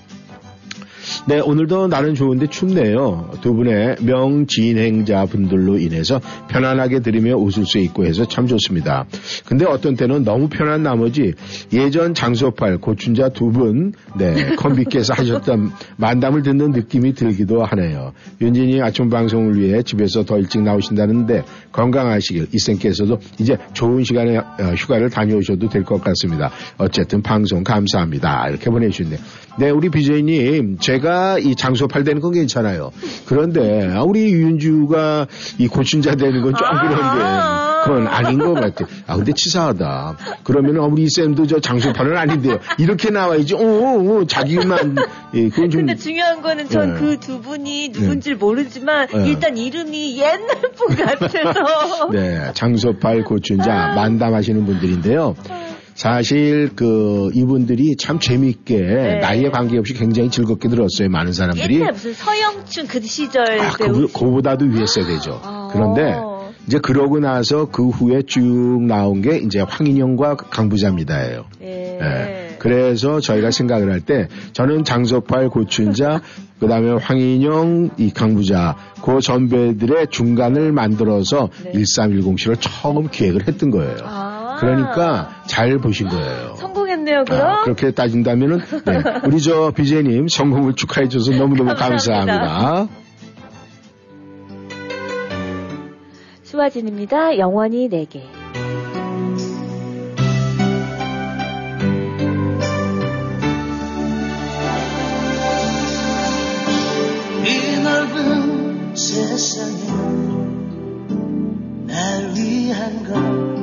네, 오늘도 날은 좋은데 춥네요. 두 분의 명진행자 분들로 인해서 편안하게 들으며 웃을 수 있고 해서 참 좋습니다. 근데 어떤 때는 너무 편한 나머지 예전 장소팔 고춘자 두 분, 네, 컴비께서 하셨던 만담을 듣는 느낌이 들기도 하네요. 윤진이 아침 방송을 위해 집에서 더 일찍 나오신다는데 건강하시길 이쌤께서도 이제 좋은 시간에 어, 휴가를 다녀오셔도 될 것 같습니다. 어쨌든 방송 감사합니다. 이렇게 보내주셨네요. 네, 우리 비제이님, 제가 이 장소 팔되는 건 괜찮아요. 그런데 우리 윤주가 이 고춘자 되는 건 좀 그런데 그건 아닌 것 같아요. 아, 근데 치사하다. 그러면 우리 쌤도 저 장소 팔은 아닌데요. 이렇게 나와야지. 어, 어, 어 자기만. 예, 그건 좀. 근데 중요한 거는 전 네. 그두 분이 누군지 모르지만 네. 일단 이름이 옛날 분 같아서 네, 장소팔 고춘자 만담하시는 분들인데요. 사실 그 이분들이 참 재미있게 네. 나이에 관계없이 굉장히 즐겁게 들었어요. 많은 사람들이. 옛날 무슨 서영춘 그 시절 아, 그, 그보다도 위했어야 되죠. 아. 그런데 이제 그러고 나서 그 후에 쭉 나온 게 이제 황인영과 강부자입니다예요. 예. 예. 그래서 저희가 생각을 할 때 저는 장소팔 고춘자 그 다음에 황인영 이 강부자 그 전배들의 중간을 만들어서 네. 1310시를 처음 기획을 했던 거예요. 아. 그러니까 잘 보신 거예요. 성공했네요, 그럼. 아, 그렇게 따진다면은 네. 우리 저 비제님 성공을 축하해 줘서 너무너무 감사합니다. 감사합니다. 수아진입니다. 영원히 내게. 이 넓은 세상에 날 위한 건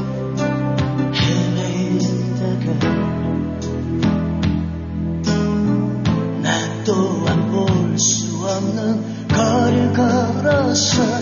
걸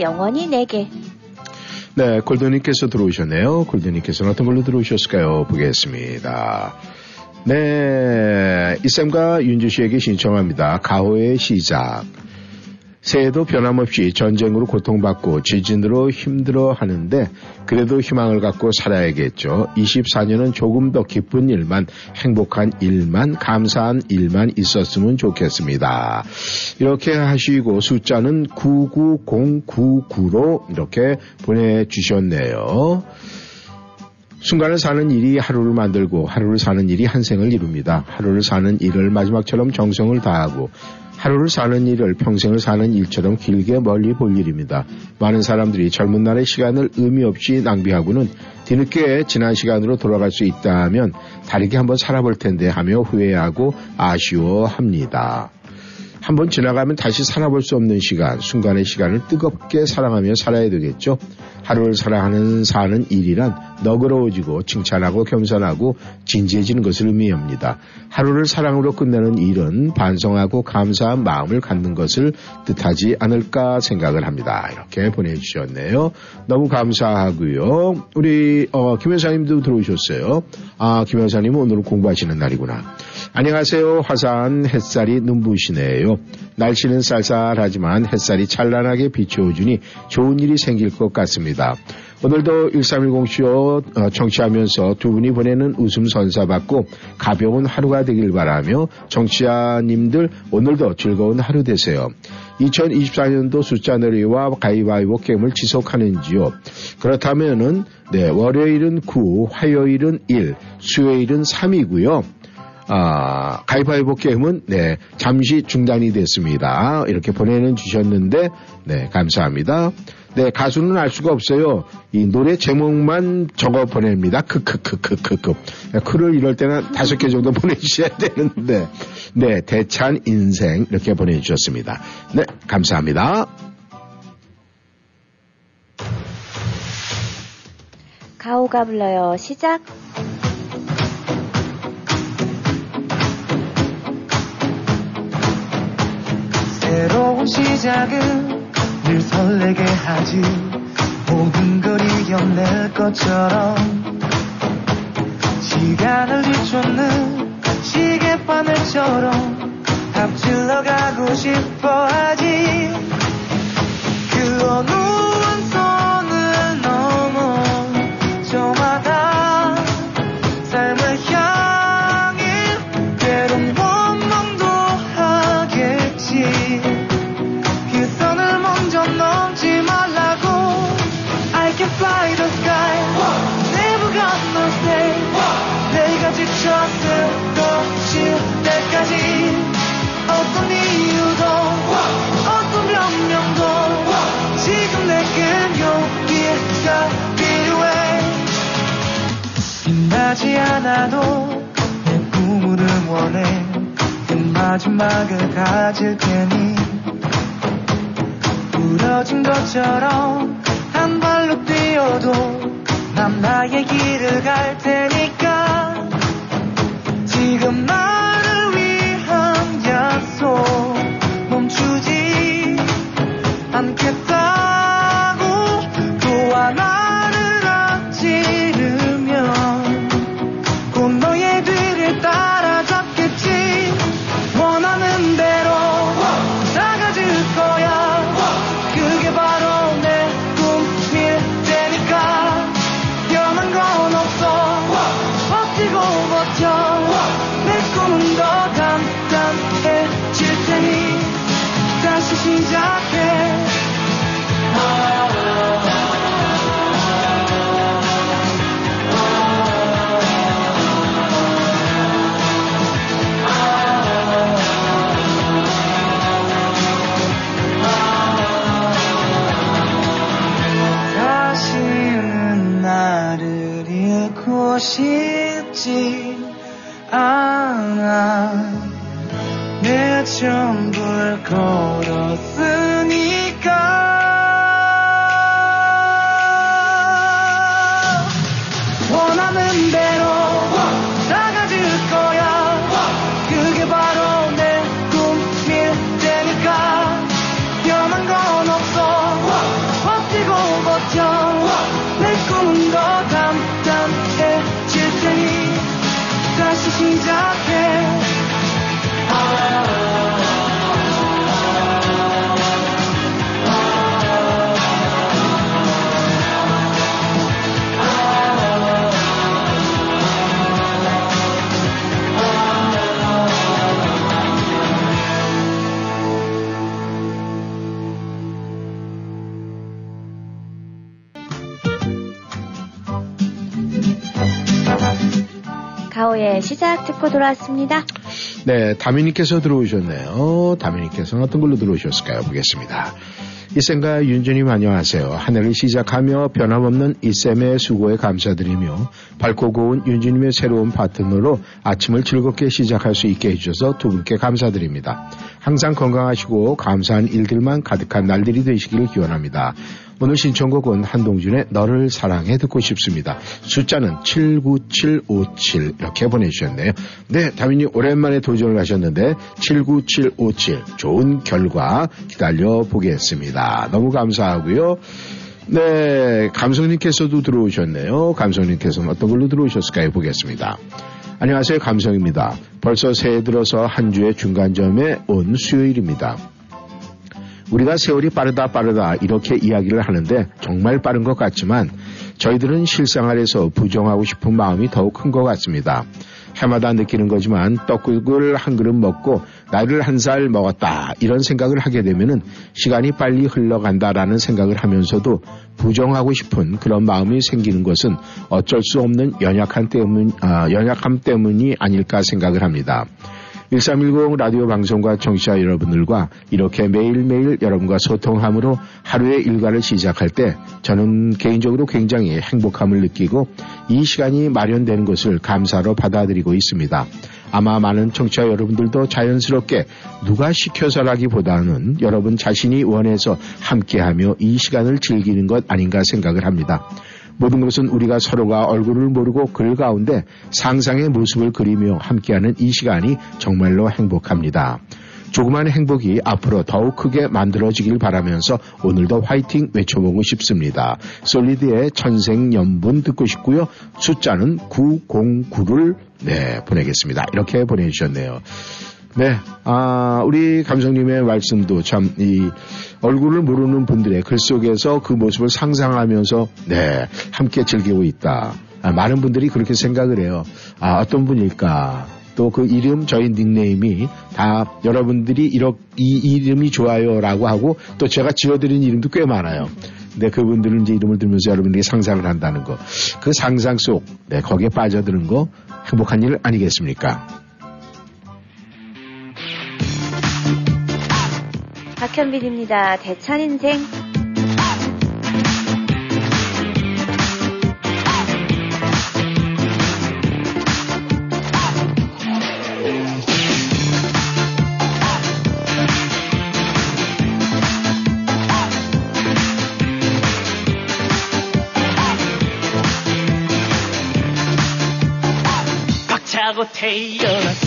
영원히 내게. 네, 골드님께서 들어오셨네요. 골드님께서는 어떤 걸로 들어오셨을까요? 보겠습니다. 네, 이쌤과 윤주 씨에게 신청합니다. 가호의 시작. 새해도 변함없이 전쟁으로 고통받고 지진으로 힘들어 하는데 그래도 희망을 갖고 살아야겠죠. 24년은 조금 더 기쁜 일만 행복한 일만 감사한 일만 있었으면 좋겠습니다. 이렇게 하시고 숫자는 99099로 이렇게 보내주셨네요. 순간을 사는 일이 하루를 만들고 하루를 사는 일이 한 생을 이룹니다. 하루를 사는 일을 마지막처럼 정성을 다하고 하루를 사는 일을 평생을 사는 일처럼 길게 멀리 볼 일입니다. 많은 사람들이 젊은 날의 시간을 의미 없이 낭비하고는 뒤늦게 지난 시간으로 돌아갈 수 있다면 다르게 한번 살아볼 텐데 하며 후회하고 아쉬워합니다. 한번 지나가면 다시 살아볼 수 없는 시간, 순간의 시간을 뜨겁게 사랑하며 살아야 되겠죠. 하루를 사랑하는 사는 일이란 너그러워지고 칭찬하고 겸손하고 진지해지는 것을 의미합니다. 하루를 사랑으로 끝내는 일은 반성하고 감사한 마음을 갖는 것을 뜻하지 않을까 생각을 합니다. 이렇게 보내주셨네요. 너무 감사하고요. 우리 어, 김 여사님도 들어오셨어요. 아, 김 여사님은 오늘 공부하시는 날이구나. 안녕하세요. 화사한 햇살이 눈부시네요. 날씨는 쌀쌀하지만 햇살이 찬란하게 비춰주니 좋은 일이 생길 것 같습니다. 오늘도 1310쇼 어, 청취하면서 두 분이 보내는 웃음 선사받고 가벼운 하루가 되길 바라며 청취자님들 오늘도 즐거운 하루 되세요. 2024년도 숫자 놀이와 가위바위보 게임을 지속하는지요. 그렇다면은 네, 월요일은 9, 화요일은 1, 수요일은 3이고요. 아, 가위바위보 게임은 네, 잠시 중단이 됐습니다. 이렇게 보내는 주셨는데 네, 감사합니다. 네, 가수는 알 수가 없어요. 이 노래 제목만 적어 보냅니다. 크크크크크크. 크를 이럴 때는 다섯 개 정도 보내주셔야 되는데, 네, 대찬 인생 이렇게 보내주셨습니다. 네, 감사합니다. 가오가 불러요. 시작. 새로운 시작은 늘 설레게 하지. 모든 걸 이겨낼 것처럼 시간을 뒤쫓는 시계바늘처럼 앞질러 가고 싶어 하지. 그 어느 하지 않아도 내 꿈을 응원해. 그 마지막을 가질 테니 부러진 것처럼 한 발로 뛰어도 난 나의 길을 갈 테니까. 지금 나 싶지 않아. 내 전부를 걸었으 가오의 시작 듣고 돌아왔습니다. 네, 다미님께서 들어오셨네요. 다미님께서는 어떤 걸로 들어오셨을까요? 보겠습니다. 이쌤과 윤주님 안녕하세요. 한 해를 시작하며 변함없는 이쌤의 수고에 감사드리며 밝고 고운 윤주님의 새로운 파트너로 아침을 즐겁게 시작할 수 있게 해주셔서 두 분께 감사드립니다. 항상 건강하시고 감사한 일들만 가득한 날들이 되시기를 기원합니다. 오늘 신청곡은 한동준의 너를 사랑해 듣고 싶습니다. 숫자는 79757 이렇게 보내주셨네요. 네, 다민님 오랜만에 도전을 하셨는데 79757 좋은 결과 기다려 보겠습니다. 너무 감사하고요. 네, 감성님께서도 들어오셨네요. 감성님께서는 어떤 걸로 들어오셨을까요? 보겠습니다. 안녕하세요. 감성입니다. 벌써 새해 들어서 한 주의 중간점에 온 수요일입니다. 우리가 세월이 빠르다 빠르다 이렇게 이야기를 하는데 정말 빠른 것 같지만 저희들은 실생 아래서 부정하고 싶은 마음이 더욱 큰 것 같습니다. 해마다 느끼는 거지만 떡국을 한 그릇 먹고 나이를 한 살 먹었다 이런 생각을 하게 되면은 시간이 빨리 흘러간다라는 생각을 하면서도 부정하고 싶은 그런 마음이 생기는 것은 어쩔 수 없는 연약한 때문, 아, 연약함 때문이 아닐까 생각을 합니다. 1310 라디오 방송과 청취자 여러분들과 이렇게 매일매일 여러분과 소통함으로 하루의 일과를 시작할 때 저는 개인적으로 굉장히 행복함을 느끼고 이 시간이 마련되는 것을 감사로 받아들이고 있습니다. 아마 많은 청취자 여러분들도 자연스럽게 누가 시켜서라기보다는 여러분 자신이 원해서 함께하며 이 시간을 즐기는 것 아닌가 생각을 합니다. 모든 것은 우리가 서로가 얼굴을 모르고 글 가운데 상상의 모습을 그리며 함께하는 이 시간이 정말로 행복합니다. 조그만 행복이 앞으로 더욱 크게 만들어지길 바라면서 오늘도 화이팅 외쳐보고 싶습니다. 솔리드의 천생연분 듣고 싶고요. 숫자는 909를 네, 보내겠습니다. 이렇게 보내주셨네요. 네, 아, 우리 감성님의 말씀도 참, 이, 얼굴을 모르는 분들의 글 속에서 그 모습을 상상하면서, 네, 함께 즐기고 있다. 아, 많은 분들이 그렇게 생각을 해요. 아, 어떤 분일까? 또 그 이름, 저희 닉네임이 다 여러분들이 이렇게, 이 이름이 좋아요라고 하고 또 제가 지어드린 이름도 꽤 많아요. 근데 그분들은 이제 이름을 들으면서 여러분들이 상상을 한다는 거. 그 상상 속, 네, 거기에 빠져드는 거 행복한 일 아니겠습니까? 박현빈입니다. 대찬인생. 박차고 태어났.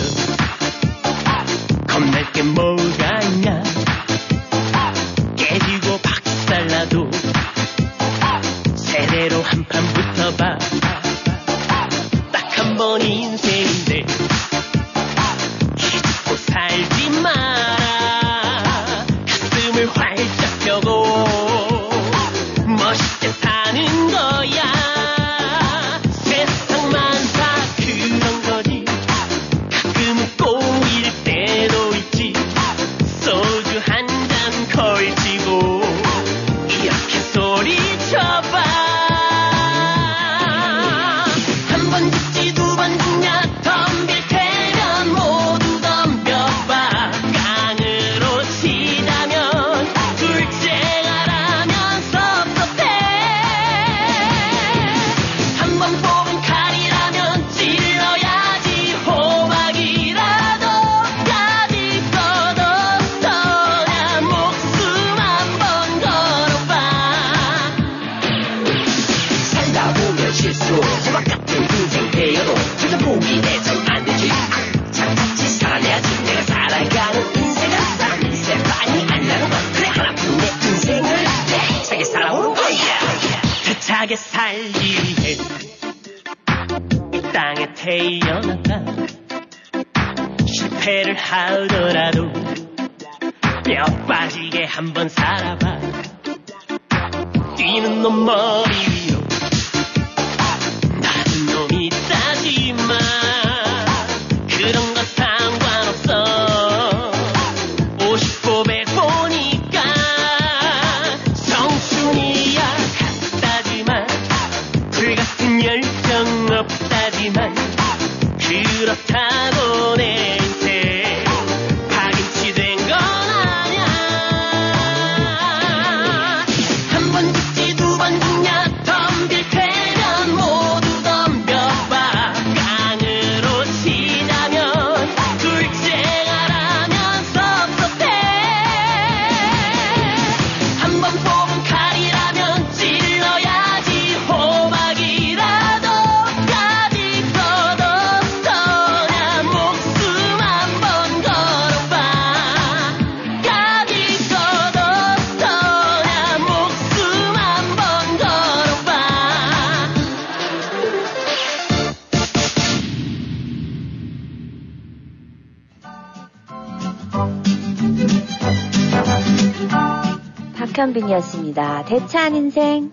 박현빈이었습니다. 대차한 인생.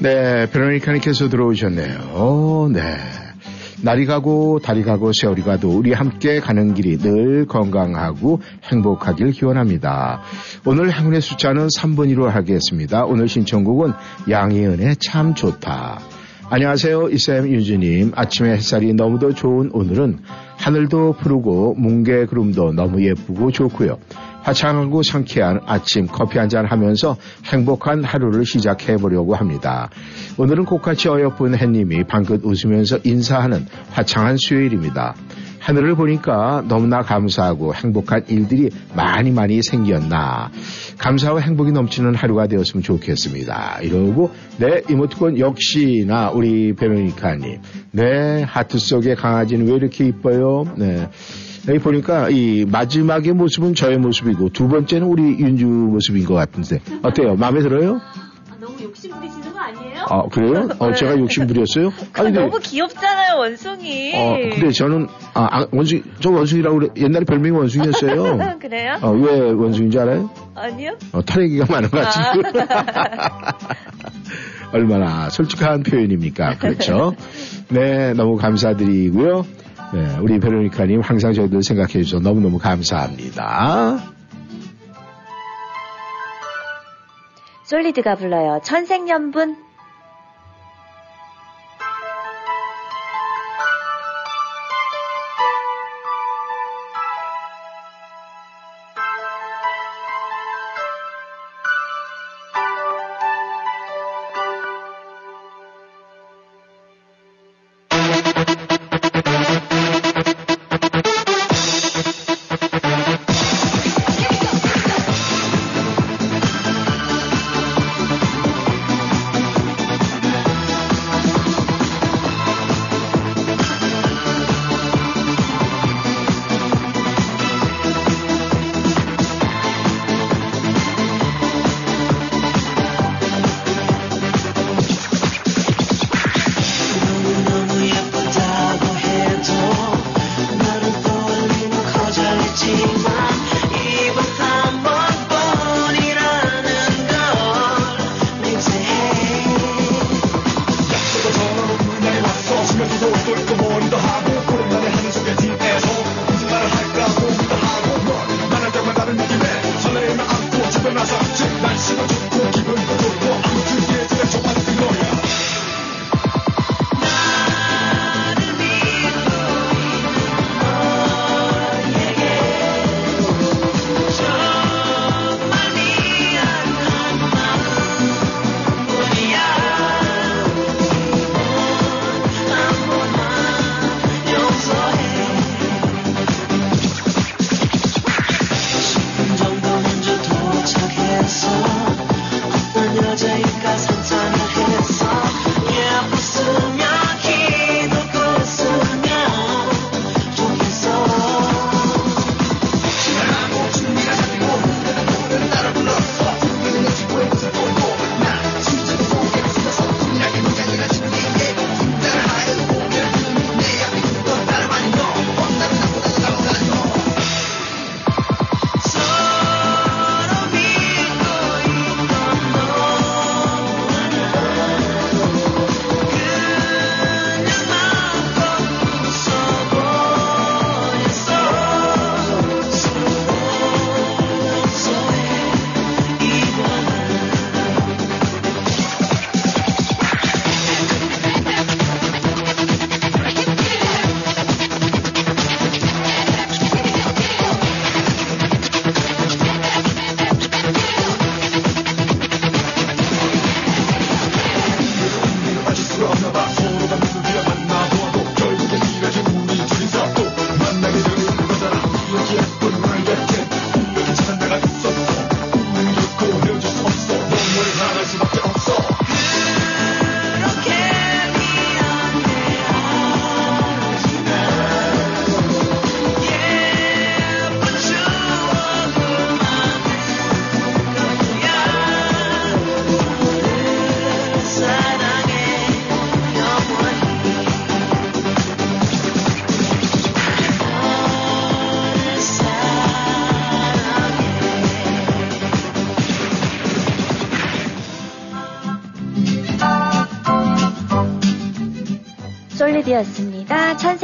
네, 베로니카님께서 들어오셨네요. 네. 날이 가고 달이 가고 세월이 가도 우리 함께 가는 길이 늘 건강하고 행복하길 기원합니다. 오늘 행운의 숫자는 3번으로 하겠습니다. 오늘 신청곡은 양희은의 참 좋다. 안녕하세요. 이쌤 유주님. 아침에 햇살이 너무도 좋은 오늘은 하늘도 푸르고 뭉게 구름도 너무 예쁘고 좋고요. 화창하고 상쾌한 아침 커피 한 잔 하면서 행복한 하루를 시작해 보려고 합니다. 오늘은 꽃같이 어여쁜 햇님이 방긋 웃으면서 인사하는 화창한 수요일입니다. 하늘을 보니까 너무나 감사하고 행복한 일들이 많이 많이 생겼나. 감사와 행복이 넘치는 하루가 되었으면 좋겠습니다. 이러고, 네, 이모티콘 역시나 우리 베로니카님. 네, 하트 속의 강아지는 왜 이렇게 이뻐요? 네. 여기 보니까 이 마지막의 모습은 저의 모습이고 두 번째는 우리 윤주 모습인 것 같은데 어때요? 마음에 들어요? 아 그래요? 어 제가 욕심 부렸어요? 그건 너무 귀엽잖아요, 원숭이. 어 근데 저는 아 아, 원숭이 저 원숭이라고 그래 옛날에 별명이 원숭이였어요. 그래요? 어, 왜 원숭인지 알아요? 아니요? 어, 탈얘기가 것 같은데. 얼마나 솔직한 표현입니까? 그렇죠. 네, 너무 감사드리고요. 네, 우리 베로니카님 항상 저희들 생각해 주셔서 너무너무 감사합니다. 솔리드가 불러요. 천생연분.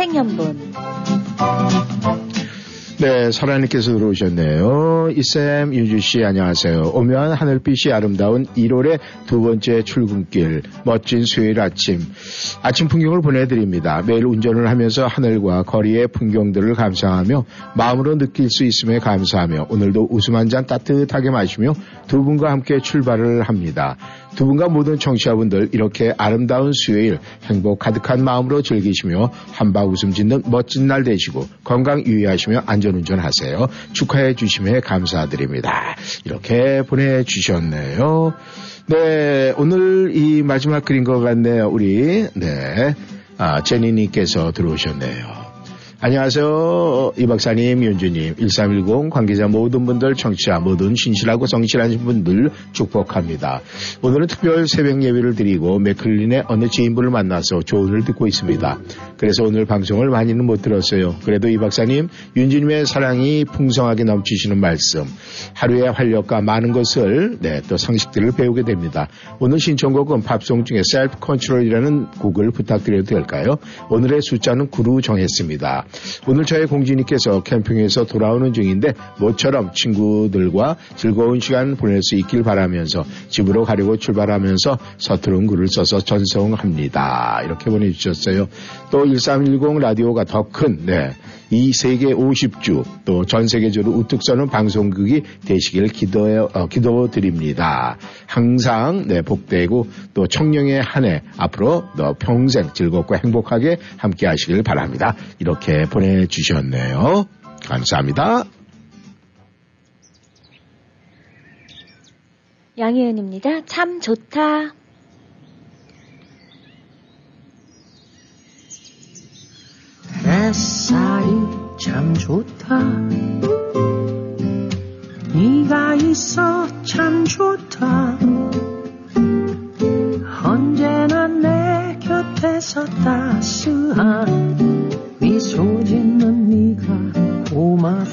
생연분. 네, 설아님께서 들어오셨네요. 이쌤, 윤주씨, 안녕하세요. 오면 하늘빛이 아름다운 1월의 두 번째 출근길, 멋진 수요일 아침. 아침 풍경을 보내드립니다. 매일 운전을 하면서 하늘과 거리의 풍경들을 감상하며 마음으로 느낄 수 있음에 감사하며 오늘도 웃음 한 잔 따뜻하게 마시며 두 분과 함께 출발을 합니다. 두 분과 모든 청취자분들 이렇게 아름다운 수요일 행복 가득한 마음으로 즐기시며 한바 웃음 짓는 멋진 날 되시고 건강 유의하시며 안전운전 하세요. 축하해 주심에 감사드립니다. 이렇게 보내주셨네요. 네, 오늘 이 마지막 글인 것 같네요. 우리, 네, 아, 제니님께서 들어오셨네요. 안녕하세요. 이 박사님, 윤주님, 1310 관계자 모든 분들, 청취자 모든 신실하고 성실하신 분들 축복합니다. 오늘은 특별 새벽 예배를 드리고 맥클린의 어느 지인분을 만나서 조언을 듣고 있습니다. 그래서 오늘 방송을 많이는 못 들었어요. 그래도 이 박사님, 윤주님의 사랑이 풍성하게 넘치시는 말씀, 하루의 활력과 많은 것을, 네, 또 상식들을 배우게 됩니다. 오늘 신청곡은 팝송 중에 셀프 컨트롤이라는 곡을 부탁드려도 될까요? 오늘의 숫자는 9로 정했습니다. 오늘 저의 공주님께서 캠핑에서 돌아오는 중인데 모처럼 친구들과 즐거운 시간 보낼 수 있길 바라면서 집으로 가려고 출발하면서 서투른 글을 써서 전송합니다. 이렇게 보내주셨어요. 또 1310 라디오가 더 큰, 네. 이 세계 50주 또 전 세계적으로 우뚝 서는 방송국이 되시길 기도해, 어, 기도드립니다. 항상 네, 복되고 또 청룡의 한 해 앞으로 너 평생 즐겁고 행복하게 함께 하시길 바랍니다. 이렇게 보내주셨네요. 감사합니다. 양희은입니다. 참 좋다. 햇살이 참 좋다 네가 있어 참 좋다 언제나 내 곁에서 따스한 미소 짓는 네가 고맙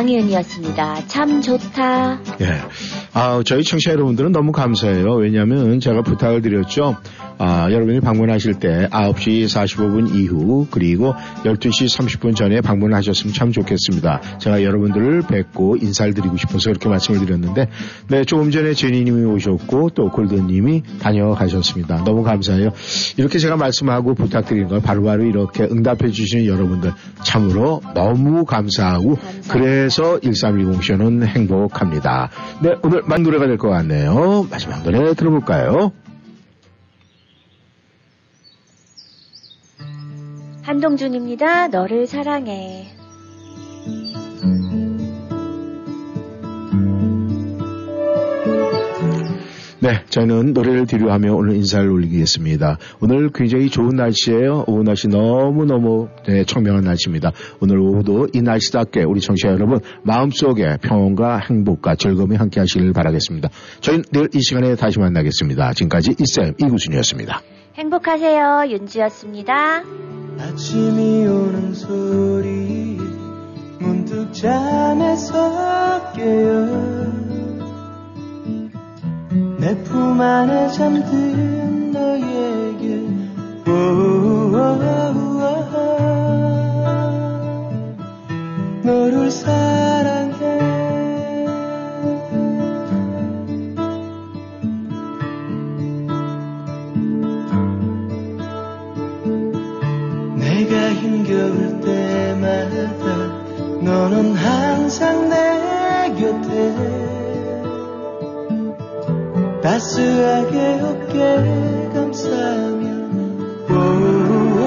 양희은이었습니다. 참 좋다. 예. 아, 저희 청취자 여러분들은 너무 감사해요. 왜냐하면 제가 부탁을 드렸죠. 아, 여러분이 방문하실 때 9시 45분 이후 그리고 12시 30분 전에 방문하셨으면 참 좋겠습니다. 제가 여러분들을 뵙고 인사를 드리고 싶어서 그렇게 말씀을 드렸는데 네, 조금 전에 제니님이 오셨고 또 골든님이 다녀가셨습니다. 너무 감사해요. 이렇게 제가 말씀하고 부탁드리는 걸 바로바로 이렇게 응답해 주시는 여러분들 참으로 너무 감사하고 그래서 1310쇼는 행복합니다. 네, 오늘 마지막 노래가 될 것 같네요. 마지막 노래 들어볼까요? 한동준입니다. 너를 사랑해. 네, 저희는 노래를 뒤로하며 오늘 인사를 올리겠습니다. 오늘 굉장히 좋은 날씨예요. 오후 날씨 너무너무 네, 청명한 날씨입니다. 오늘 오후도 이 날씨답게 우리 청취자 여러분 마음속에 평온과 행복과 즐거움이 함께 하시길 바라겠습니다. 저희는 내일 이 시간에 다시 만나겠습니다. 지금까지 이쌤 이구순이었습니다. 행복하세요. 윤지였습니다. 아침이 오는 소리 문득 잠에서 깨어 내 품 안에 잠든 너에게 너를 사랑해. 내가 힘겨울 때마다 너는 항상 내 곁에 따스하게 어깨 감싸며. 오오오오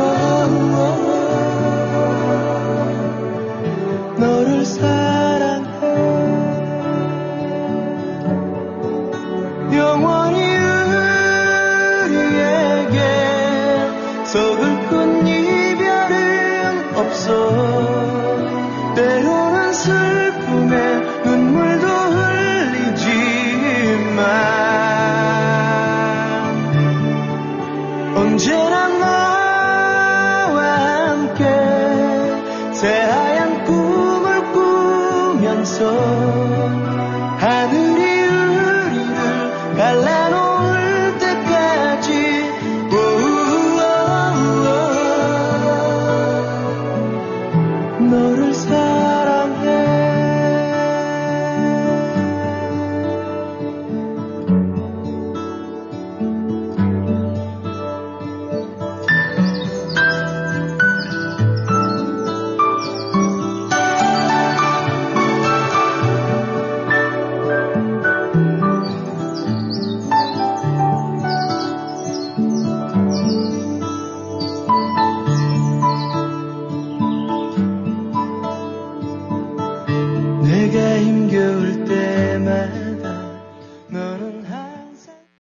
너를 사랑